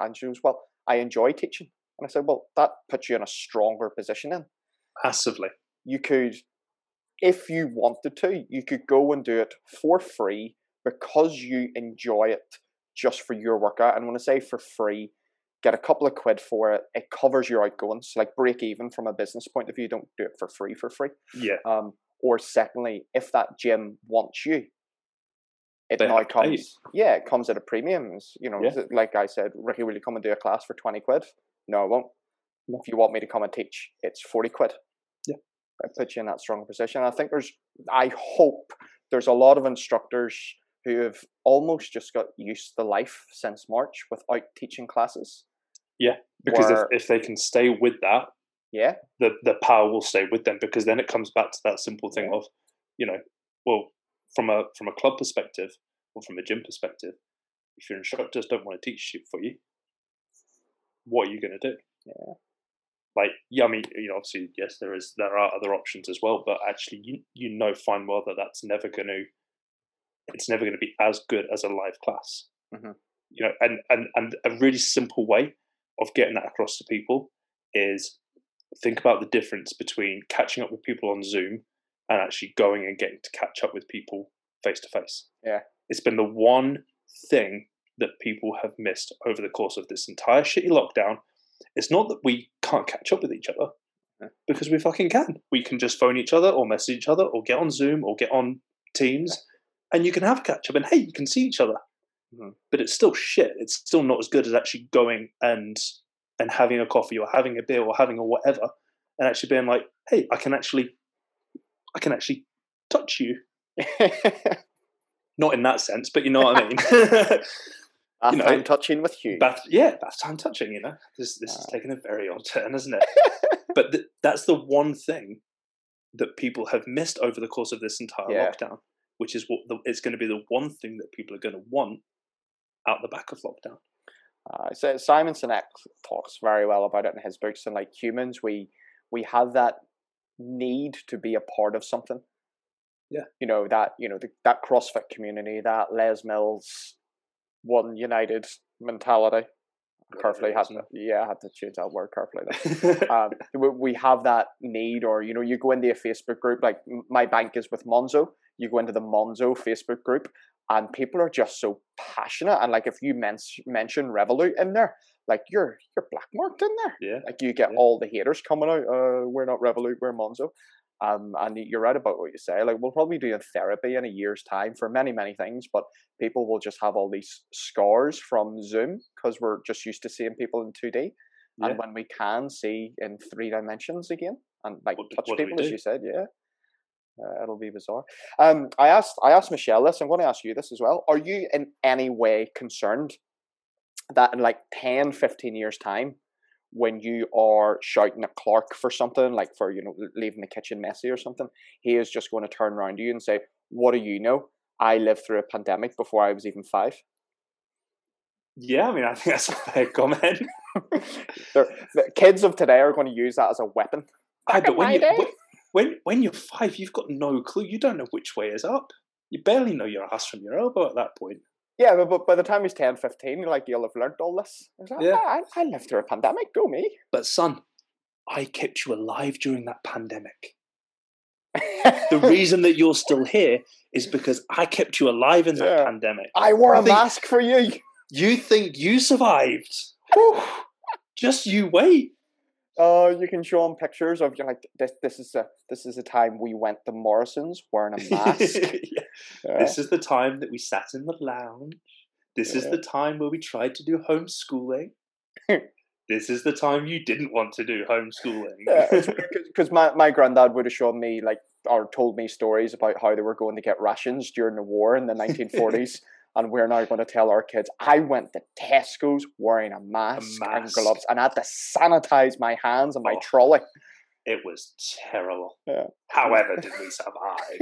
and she was well i enjoy teaching. And i said well that puts you in a stronger position then. Massively. you could if you wanted to you could go and do it for free because you enjoy it just for your workout. And when i say for free get a couple of quid for it. It covers your outgoings. Like break even from a business point of view don't do it for free for free. Yeah. um or secondly if that gym wants you it They now comes yeah it comes at a premium you know Yeah. like i said ricky will you come and do a class for 20 quid no i won't if you want me to come and teach it's 40 quid Yeah. it puts you in that strong position i think there's i hope there's a lot of instructors who have almost just got used to life since march without teaching classes Yeah. Because Where- if, if they can stay with that, yeah the the power will stay with them because then it comes back to that simple thing Yeah. of you know well from a from a club perspective or from a gym perspective if your instructors don't want to teach for you what are you going to do Yeah. like yeah i mean you know obviously yes there is there are other options as well but actually you you know fine well that that's never going to it's never going to be as good as a live class Mhm. you know and and and a really simple way of getting that across to people is think about the difference between catching up with people on Zoom and actually going and getting to catch up with people face to face. Yeah. It's been the one thing that people have missed over the course of this entire shitty lockdown. It's not that we can't catch up with each other Yeah. because we fucking can. We can just phone each other or message each other or get on Zoom or get on Teams and you can have catch up and hey, you can see each other. Mhm. But it's still shit. It's still not as good as actually going and and having a coffee or having a beer or having a whatever and actually being like, hey, I can actually, I can actually touch you. Not in that sense, but you know what I mean. Bath [LAUGHS] You know, time touching with you bath, yeah, bath time touching. You know, this this is Ah. taking a very odd turn, isn't it? [LAUGHS] but th- that's the one thing that people have missed over the course of this entire Yeah. lockdown, which is what the, it's going to be the one thing that people are going to want out the back of lockdown. Uh, so Simon Sinek talks very well about it in his books, and like humans, we we have that need to be a part of something. Yeah. you know that you know the, that CrossFit community, that Les Mills one united mentality. Carefully, to, yeah, I had to change that word carefully. [LAUGHS] Um, we, we have that need, or you know, you go into a Facebook group like my bank is with Monzo. You go into the Monzo Facebook group, and people are just so passionate. And like, if you men- mention Revolut in there, like you're you're black marked in there. yeah, Like you get Yeah. all the haters coming out. Uh, we're not Revolut, we're Monzo. Um, and you're right about what you say. Like we'll probably be doing therapy in a year's time for many, many things, but people will just have all these scars from Zoom because we're just used to seeing people in two D. Yeah. And when we can see in three dimensions again and like What touch what do people, as you said, yeah. Uh, it'll be bizarre. Um, I asked I asked Michelle this. I'm going to ask you this as well. Are you in any way concerned that in like 10, 15 years time, when you are shouting at Clark for something, like for you know leaving the kitchen messy or something, he is just going to turn around to you and say, "What do you know? I lived through a pandemic before I was even five. Yeah, I mean, I think that's a fair comment. [LAUGHS] the kids of today are going to use that as a weapon. Aye, but when, you, when, when you're five, you've got no clue. You don't know which way is up. You barely know your ass from your elbow at that point. Yeah, but, but by the time he's 10, 15, you're like, you'll have learnt all this. Like, Yeah. Ah, I, I lived through a pandemic, go me. But son, I kept you alive during that pandemic. The [LAUGHS] reason that you're still here is because I kept you alive in that Yeah. pandemic. I wore I a mask for you. You think you survived? Whew. Just you wait. Oh, you can show him pictures of you like this. This is a this is a time we went to Morrison's wearing a [LAUGHS] mask. Yeah. Yeah. This is the time that we sat in the lounge. This is the time where we tried to do homeschooling. [LAUGHS] this is the time you didn't want to do homeschooling. [LAUGHS] Because my, my granddad would have shown me like or told me stories about how they were going to get rations during the war in the 1940s. And we're now going to tell our kids, I went to Tesco's wearing a mask, and mask. gloves and I had to sanitize my hands and my Oh. trolley. it was terrible. Yeah. However, [LAUGHS] did we survive?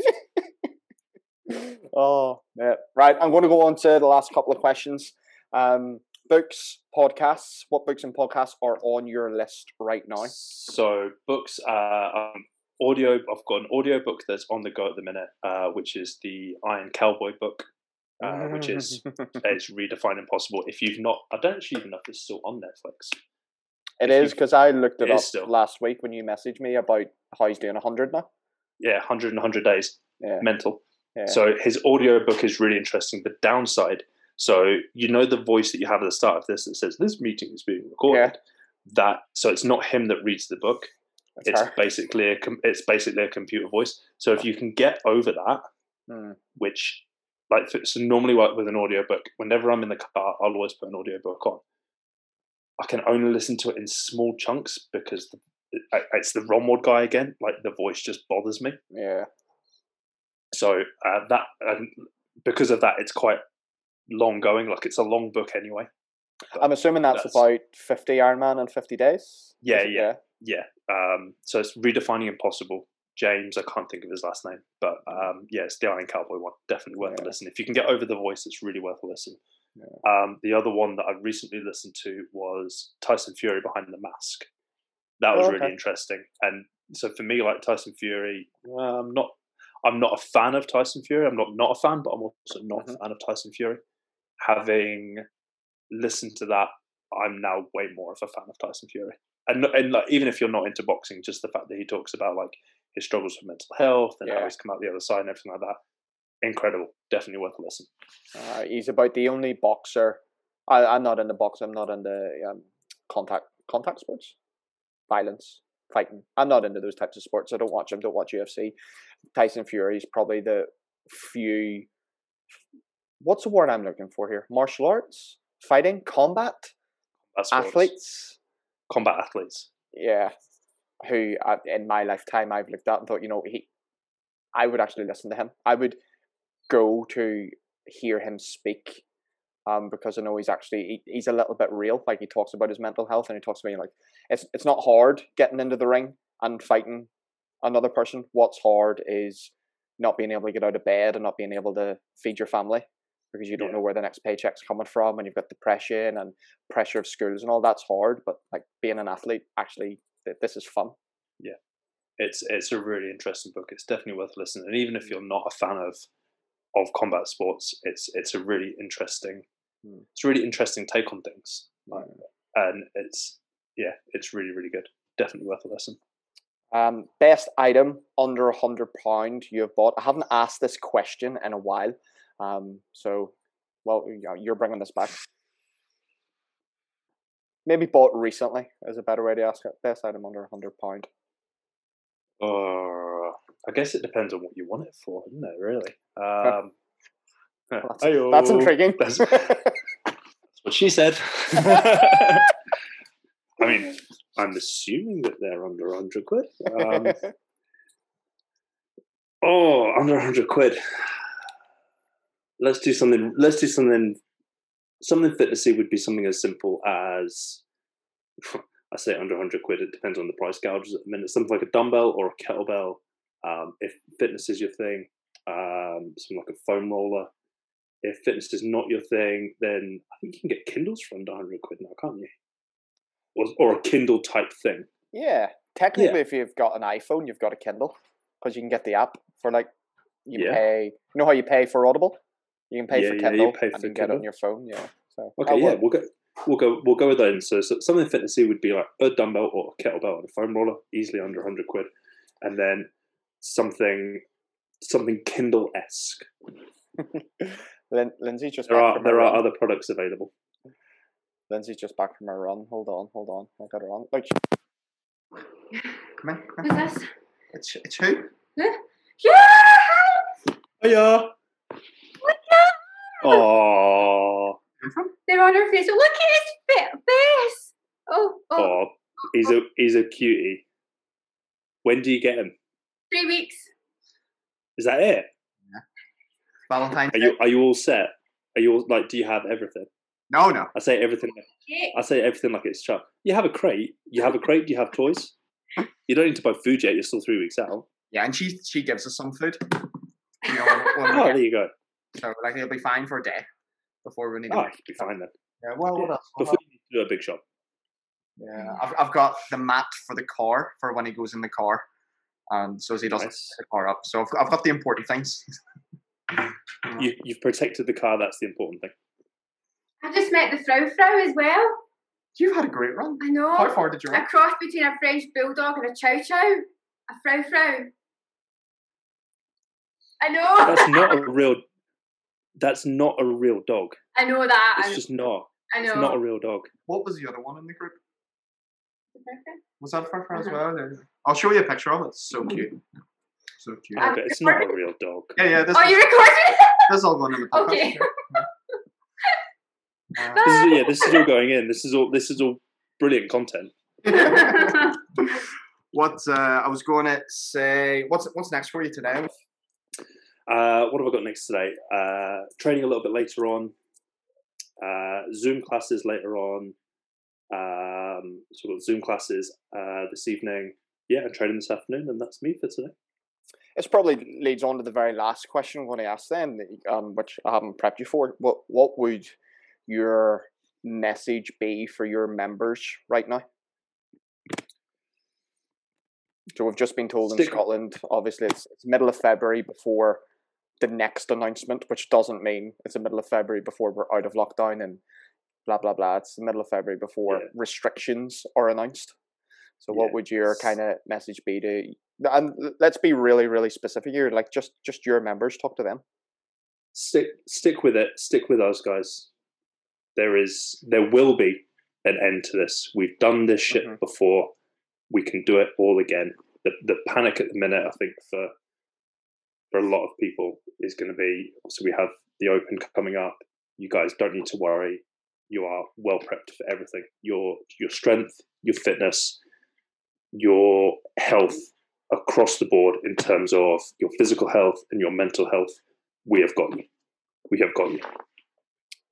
oh, yeah. Right. I'm going to go on to the last couple of questions. Um, books, podcasts. What books and podcasts are on your list right now? So books, uh, um, audio. I've got an audio book that's on the go at the minute, uh, which is the Iron Cowboy book, uh, which is [LAUGHS] it's redefined impossible. If you've not, I don't actually even know if it's still on Netflix. It if is because I looked it, it up still. last week when you messaged me about how he's doing 100 now. Yeah, 100 and 100 days, Yeah. mental. yeah. So his audio book is really interesting. The downside, so you know the voice that you have at the start of this that says this meeting is being recorded. That so it's not him that reads the book. That's It's her. basically a it's basically a computer voice. So if you can get over that, Hmm. which like so normally like with an audiobook, whenever I'm in the car, I'll always put an audiobook on. I can only listen to it in small chunks because the, it, it's the ROMWOD guy again. Like the voice just bothers me. Yeah. So uh, that and because of that, it's quite long going. Like it's a long book anyway. I'm assuming that's, That's- about 50 iron man in 50 days. Yeah, it? yeah. Yeah. Um, so it's redefining impossible. James, I can't think of his last name, but um, yeah, it's the Iron Cowboy one. Definitely worth a listen. If you can get over the voice, it's really worth a listen. Yeah. Um, the other one that I recently listened to was Tyson Fury Behind the Mask. That was Oh, really interesting. And so for me, like Tyson Fury, I'm not, I'm not a fan of Tyson Fury. I'm not not a fan, but I'm also not Mhm. a fan of Tyson Fury. Having listened to that, I'm now way more of a fan of Tyson Fury. And and like even if you're not into boxing, just the fact that he talks about like his struggles with mental health and how he's come out the other side and everything like that, incredible. Definitely worth a listen. Uh, he's about the only boxer. I, I'm not in the box. I'm not in the um, contact contact sports, violence, fighting. I'm not into those types of sports. I don't watch them. Don't watch UFC. Tyson Fury is probably the few. What's the word I'm looking for here? Martial arts, fighting, combat That's athletes. combat athletes. Yeah, who in my lifetime I've looked at and thought, you know, he. I would actually listen to him. I would go to hear him speak um, because I know he's actually he, he's a little bit real. Like he talks about his mental health and he talks about you like it's it's not hard getting into the ring and fighting another person. What's hard is not being able to get out of bed and not being able to feed your family because you don't Yeah. know where the next paycheck's coming from and you've got depression and pressure of schools and all that's hard. But like being an athlete, actually, th- this is fun. Yeah, it's it's a really interesting book. It's definitely worth listening. And even if you're not a fan of of combat sports, it's it's a really interesting Mm. it's a really interesting take on things. Like, Mm. and it's yeah, it's really really good. Definitely worth a listen. Um, best item under a hundred pound you have bought. I haven't asked this question in a while, um, so well, you know, you're bringing this back. Maybe bought recently is a better way to ask it. Best item under a hundred pound. Uh, I guess it depends on what you want it for, doesn't it? Really. Um, [LAUGHS] That's, that's intriguing. That's, [LAUGHS] that's what she said. [LAUGHS] I mean, I'm assuming that they're under 100 quid. Um, Oh, under 100 quid. Let's do something. Let's do something. Something fitnessy would be something as simple as [LAUGHS] I say under 100 quid. It depends on the price gouges at the minute. Something like a dumbbell or a kettlebell. Um, if fitness is your thing, um, something like a foam roller. If fitness is not your thing, then I think you can get Kindles for under 100 quid now, can't you? Or, or a Kindle type thing. Yeah, technically, if you've got an iPhone, you've got a Kindle because you can get the app for like you Yeah. pay. You know how you pay for Audible? You can pay Yeah, for yeah, Kindle you pay and for you can get it on your phone. Yeah. So Okay, Oh, yeah, well, we'll go. We'll go. We'll go with that. So, so something fitnessy would be like a dumbbell or a kettlebell and a foam roller, easily under 100 quid, and then something something Kindle esque. [LAUGHS] Lin- Lindsay's just There back are from there are run. other products available. Lindsay's just back from her run. Hold on, hold on. I got her on. Like, come in, come Who's this? It's it's who? Yeah! Hiya. Oh, [LAUGHS] They're on her face. Oh, look at his fa- face. Oh, oh, oh, he's a he's a cutie. When do you get him? three weeks. Is that it? Valentine's Are you are you all set? Are you all like? Do you have everything? No, no. I say everything. I say everything like it's chuck. You have a crate. You have a crate. Do you have toys? You don't need to buy food yet. You're still three weeks out. Yeah, and she she gives us some food. [LAUGHS] You know, when, when Oh, there you go. So like it'll be fine for a day before we need to. Oh, make you'll be fine then. Yeah, well, what Yeah. else? What Before you do a big shop. Yeah, mm. I've, I've got the mat for the car for when he goes in the car, and so as he doesn't Nice. pick the car up. So I've, I've got the important things. You, you've protected the car. That's the important thing. I just met the Frau Frau as well. You've had a great run. I know. How far did you A run? cross between a French bulldog and a chow chow. A Frau Frau. I know. That's not a [LAUGHS] real. That's not a real dog. I know that. It's I, just not. I know. It's not a real dog. What was the other one in the group? The Frau Frau. Was that for as Uh-huh. well? or- I'll show you a picture of it. It's so cute. So cute. Um, Okay, it's not a real dog. Yeah, yeah. This, Oh, is, you recorded? [LAUGHS] this is all going in the podcast. Okay. yeah. [LAUGHS] This is, yeah, this is all going in. This is all. This is all brilliant content. Uh, [LAUGHS] what uh, I was going to say, what's what's next for you today? Uh, what have I got next today? Uh, training a little bit later on. Uh, Zoom classes later on. Um, so we've got Zoom classes uh, this evening. Yeah, and training this afternoon, and that's me for today. This probably leads on to the very last question I'm going to ask then, um, which I haven't prepped you for. What What would your message be for your members right now? So we've just been told in Stick- Scotland, obviously it's, it's middle of February before the next announcement, which doesn't mean it's the middle of February before we're out of lockdown and blah blah blah. It's the middle of February before Yeah. restrictions are announced. So what would your kind of message be to and let's be really really specific here like just just your members talk to them Stick, stick with it. Stick with us, guys. There is, there will be an end to this. We've done this shit Mhm. before. We can do it all again. The the panic at the minute, I think, for for a lot of people is going to be. So we have the Open coming up. You guys don't need to worry. You are well prepped for everything. Your your strength, your fitness, your health across the board in terms of your physical health and your mental health. We have got you. We have got you.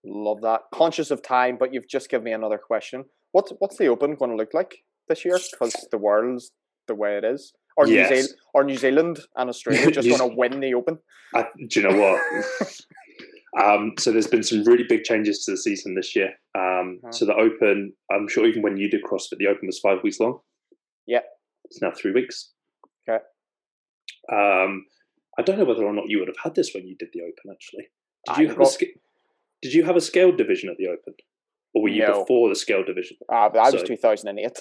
love that conscious of time but you've just given me another question what's what's the open going to look like this year because the world's the way it is or new Yes. zealand or new zealand and australia [LAUGHS] just New going to win the open I, do you know what? [LAUGHS] um, so there's been some really big changes to the season this year. Um, Uh-huh. So the Open, I'm sure even when you did CrossFit, the Open was five weeks long. Yeah. It's now three weeks. Okay. Um, I don't know whether or not you would have had this when you did the Open. Actually, did I you have a got- sca- did you have a scaled division at the Open, or were you No. before the scaled division? uh, that was So- 2008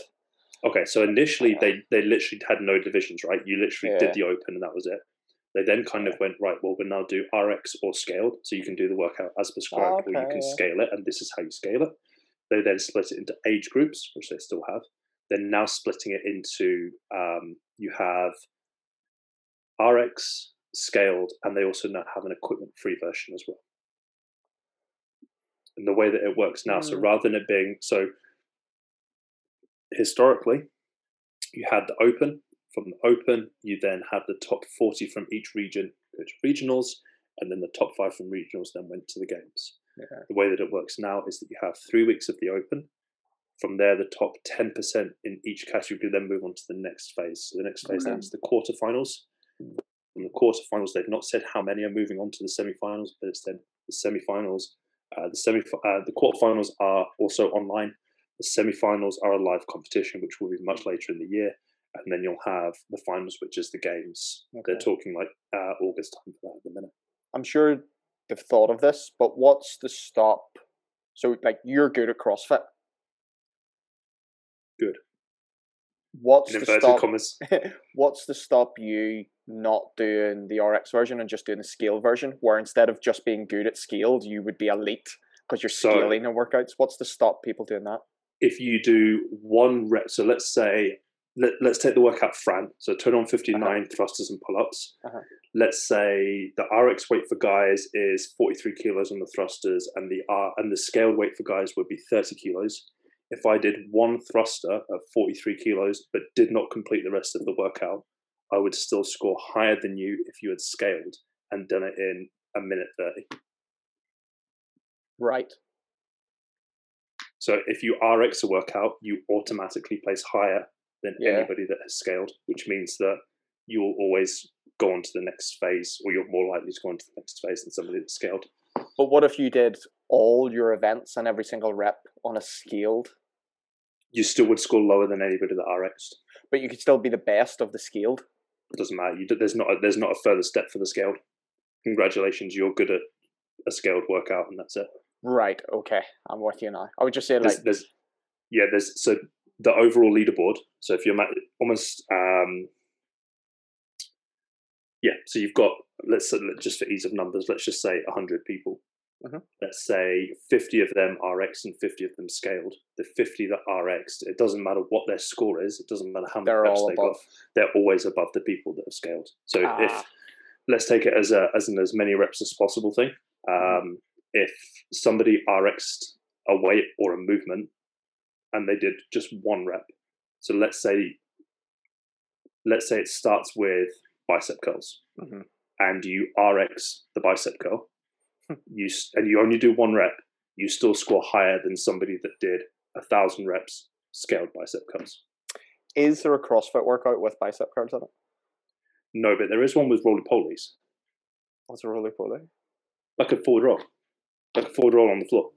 Okay, so initially Yeah. they they literally had no divisions, right? You literally Yeah. did the open and that was it. They then kind of went right. Well, we'll now do RX or scaled, so you can do the workout as prescribed, or you can yeah. scale it, and this is how you scale it. They then split it into age groups, which they still have. They're now splitting it into um, you have RX scaled, and they also now have an equipment-free version as well. And the way that it works now, so Mm. rather than it being so historically, you had the open from the Open, you then had the top 40 from each region go to regionals, and then the top five from regionals then went to the games. Yeah. The way that it works now is that you have three weeks of the Open. From there, the top 10% in each category then move on to the next phase. So the next phase then Okay. is the quarterfinals. From the quarterfinals, they've not said how many are moving on to the semi-finals, but it's then the semi-finals. Uh, the semi, uh, the quarterfinals are also online. The semi-finals are a live competition, which will be much later in the year, and then you'll have the finals, which is the games. They're talking like uh, August time for that at the minute. I'm sure they've thought of this, but what's the stop? So, like, you're good at CrossFit. Good. What's In the stop? commas, [LAUGHS] what's to stop you not doing the RX version and just doing the scale version, where instead of just being good at scaled, you would be elite because you're So- scaling in workouts? What's to stop people doing that? If you do one rep, so let's say let, let's take the workout Fran. So turn on 59 thrusters and pull-ups. Uh-huh. Let's say the RX weight for guys is 43 kilos on the thrusters, and the R and the scaled weight for guys would be 30 kilos. If I did one thruster at 43 kilos but did not complete the rest of the workout, I would still score higher than you if you had scaled and done it in a minute 30. Right. So if you RX a workout, you automatically place higher than Yeah. anybody that has scaled, which means that you will always go on to the next phase, or you're more likely to go on to the next phase than somebody that's scaled. But what if you did all your events and every single rep on a scaled, You still would score lower than anybody that RX'd. but you could still be the best of the scaled? It doesn't matter. You, there's not a, there's not a further step for the scaled. Congratulations, you're good at a scaled workout, and that's it. Right. Okay. I'm with you now. I would just say There's, like, there's yeah, there's so the overall leaderboard. So if you're almost um, yeah, so you've got let's say, just for ease of numbers, let's just say 100 people. Mhm. Let's say 50 of them RX and 50 of them scaled. The 50 that RX, it doesn't matter what their score is. It doesn't matter how many they're reps they above. got. They're always above the people that have scaled. So Ah. if let's take it as a as an as many reps as possible thing. Um, if somebody RX'd a weight or a movement and they did just one rep, so let's say let's say it starts with bicep curls, Mhm. and you RX the bicep curl, you and you only do one rep, you still score higher than somebody that did a thousand reps scaled bicep curls. Is there a CrossFit workout with bicep curls in it? No, but there is one with roly polies, What's a roly poly? like a forward roll, like a forward roll on the floor.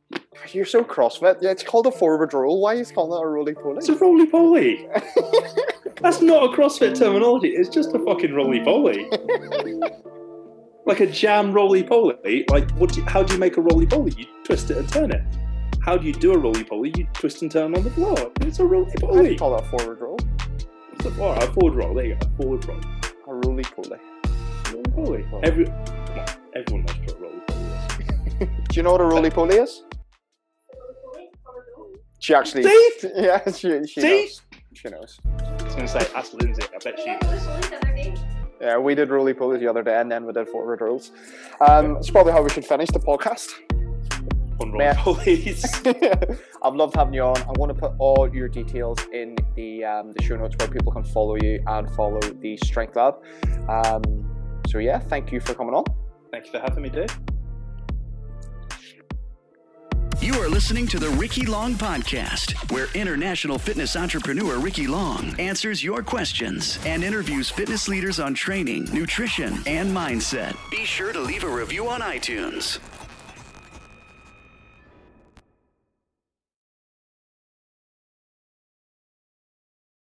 You're so CrossFit. Yeah, it's called a forward roll. Why calling it a roly poly? It's a roly poly. [LAUGHS] That's not a CrossFit terminology. It's just a fucking roly poly. like a jam roly poly. Like, what? Do you, how do you make a roly poly? You twist it and turn it. How do you do a roly poly? You twist and turn on the floor. It's a roly poly. call a forward roll? It's a, all right, a forward roll. There you go. A forward roll. A roly poly. Roly poly. Every, everyone knows what a roly is. Do you know what a roly poly is? She actually. Steve! [LAUGHS] Yeah, she, she Steve! knows. She knows. I was going to say, ask Lindsay. I bet she. Yeah, we did roly poly the other day, and then we did forward rolls. Um, it's probably how we should finish the podcast. On roly Man. polies. [LAUGHS] I've loved having you on. I want to put all your details in the um, the show notes where people can follow you and follow the Strength Lab. Um, so yeah, thank you for coming on. Thank you for having me, Dave. You are listening to the Ricky Long Podcast, where international fitness entrepreneur Ricky Long answers your questions and interviews fitness leaders on training, nutrition, and mindset. Be sure to leave a review on iTunes.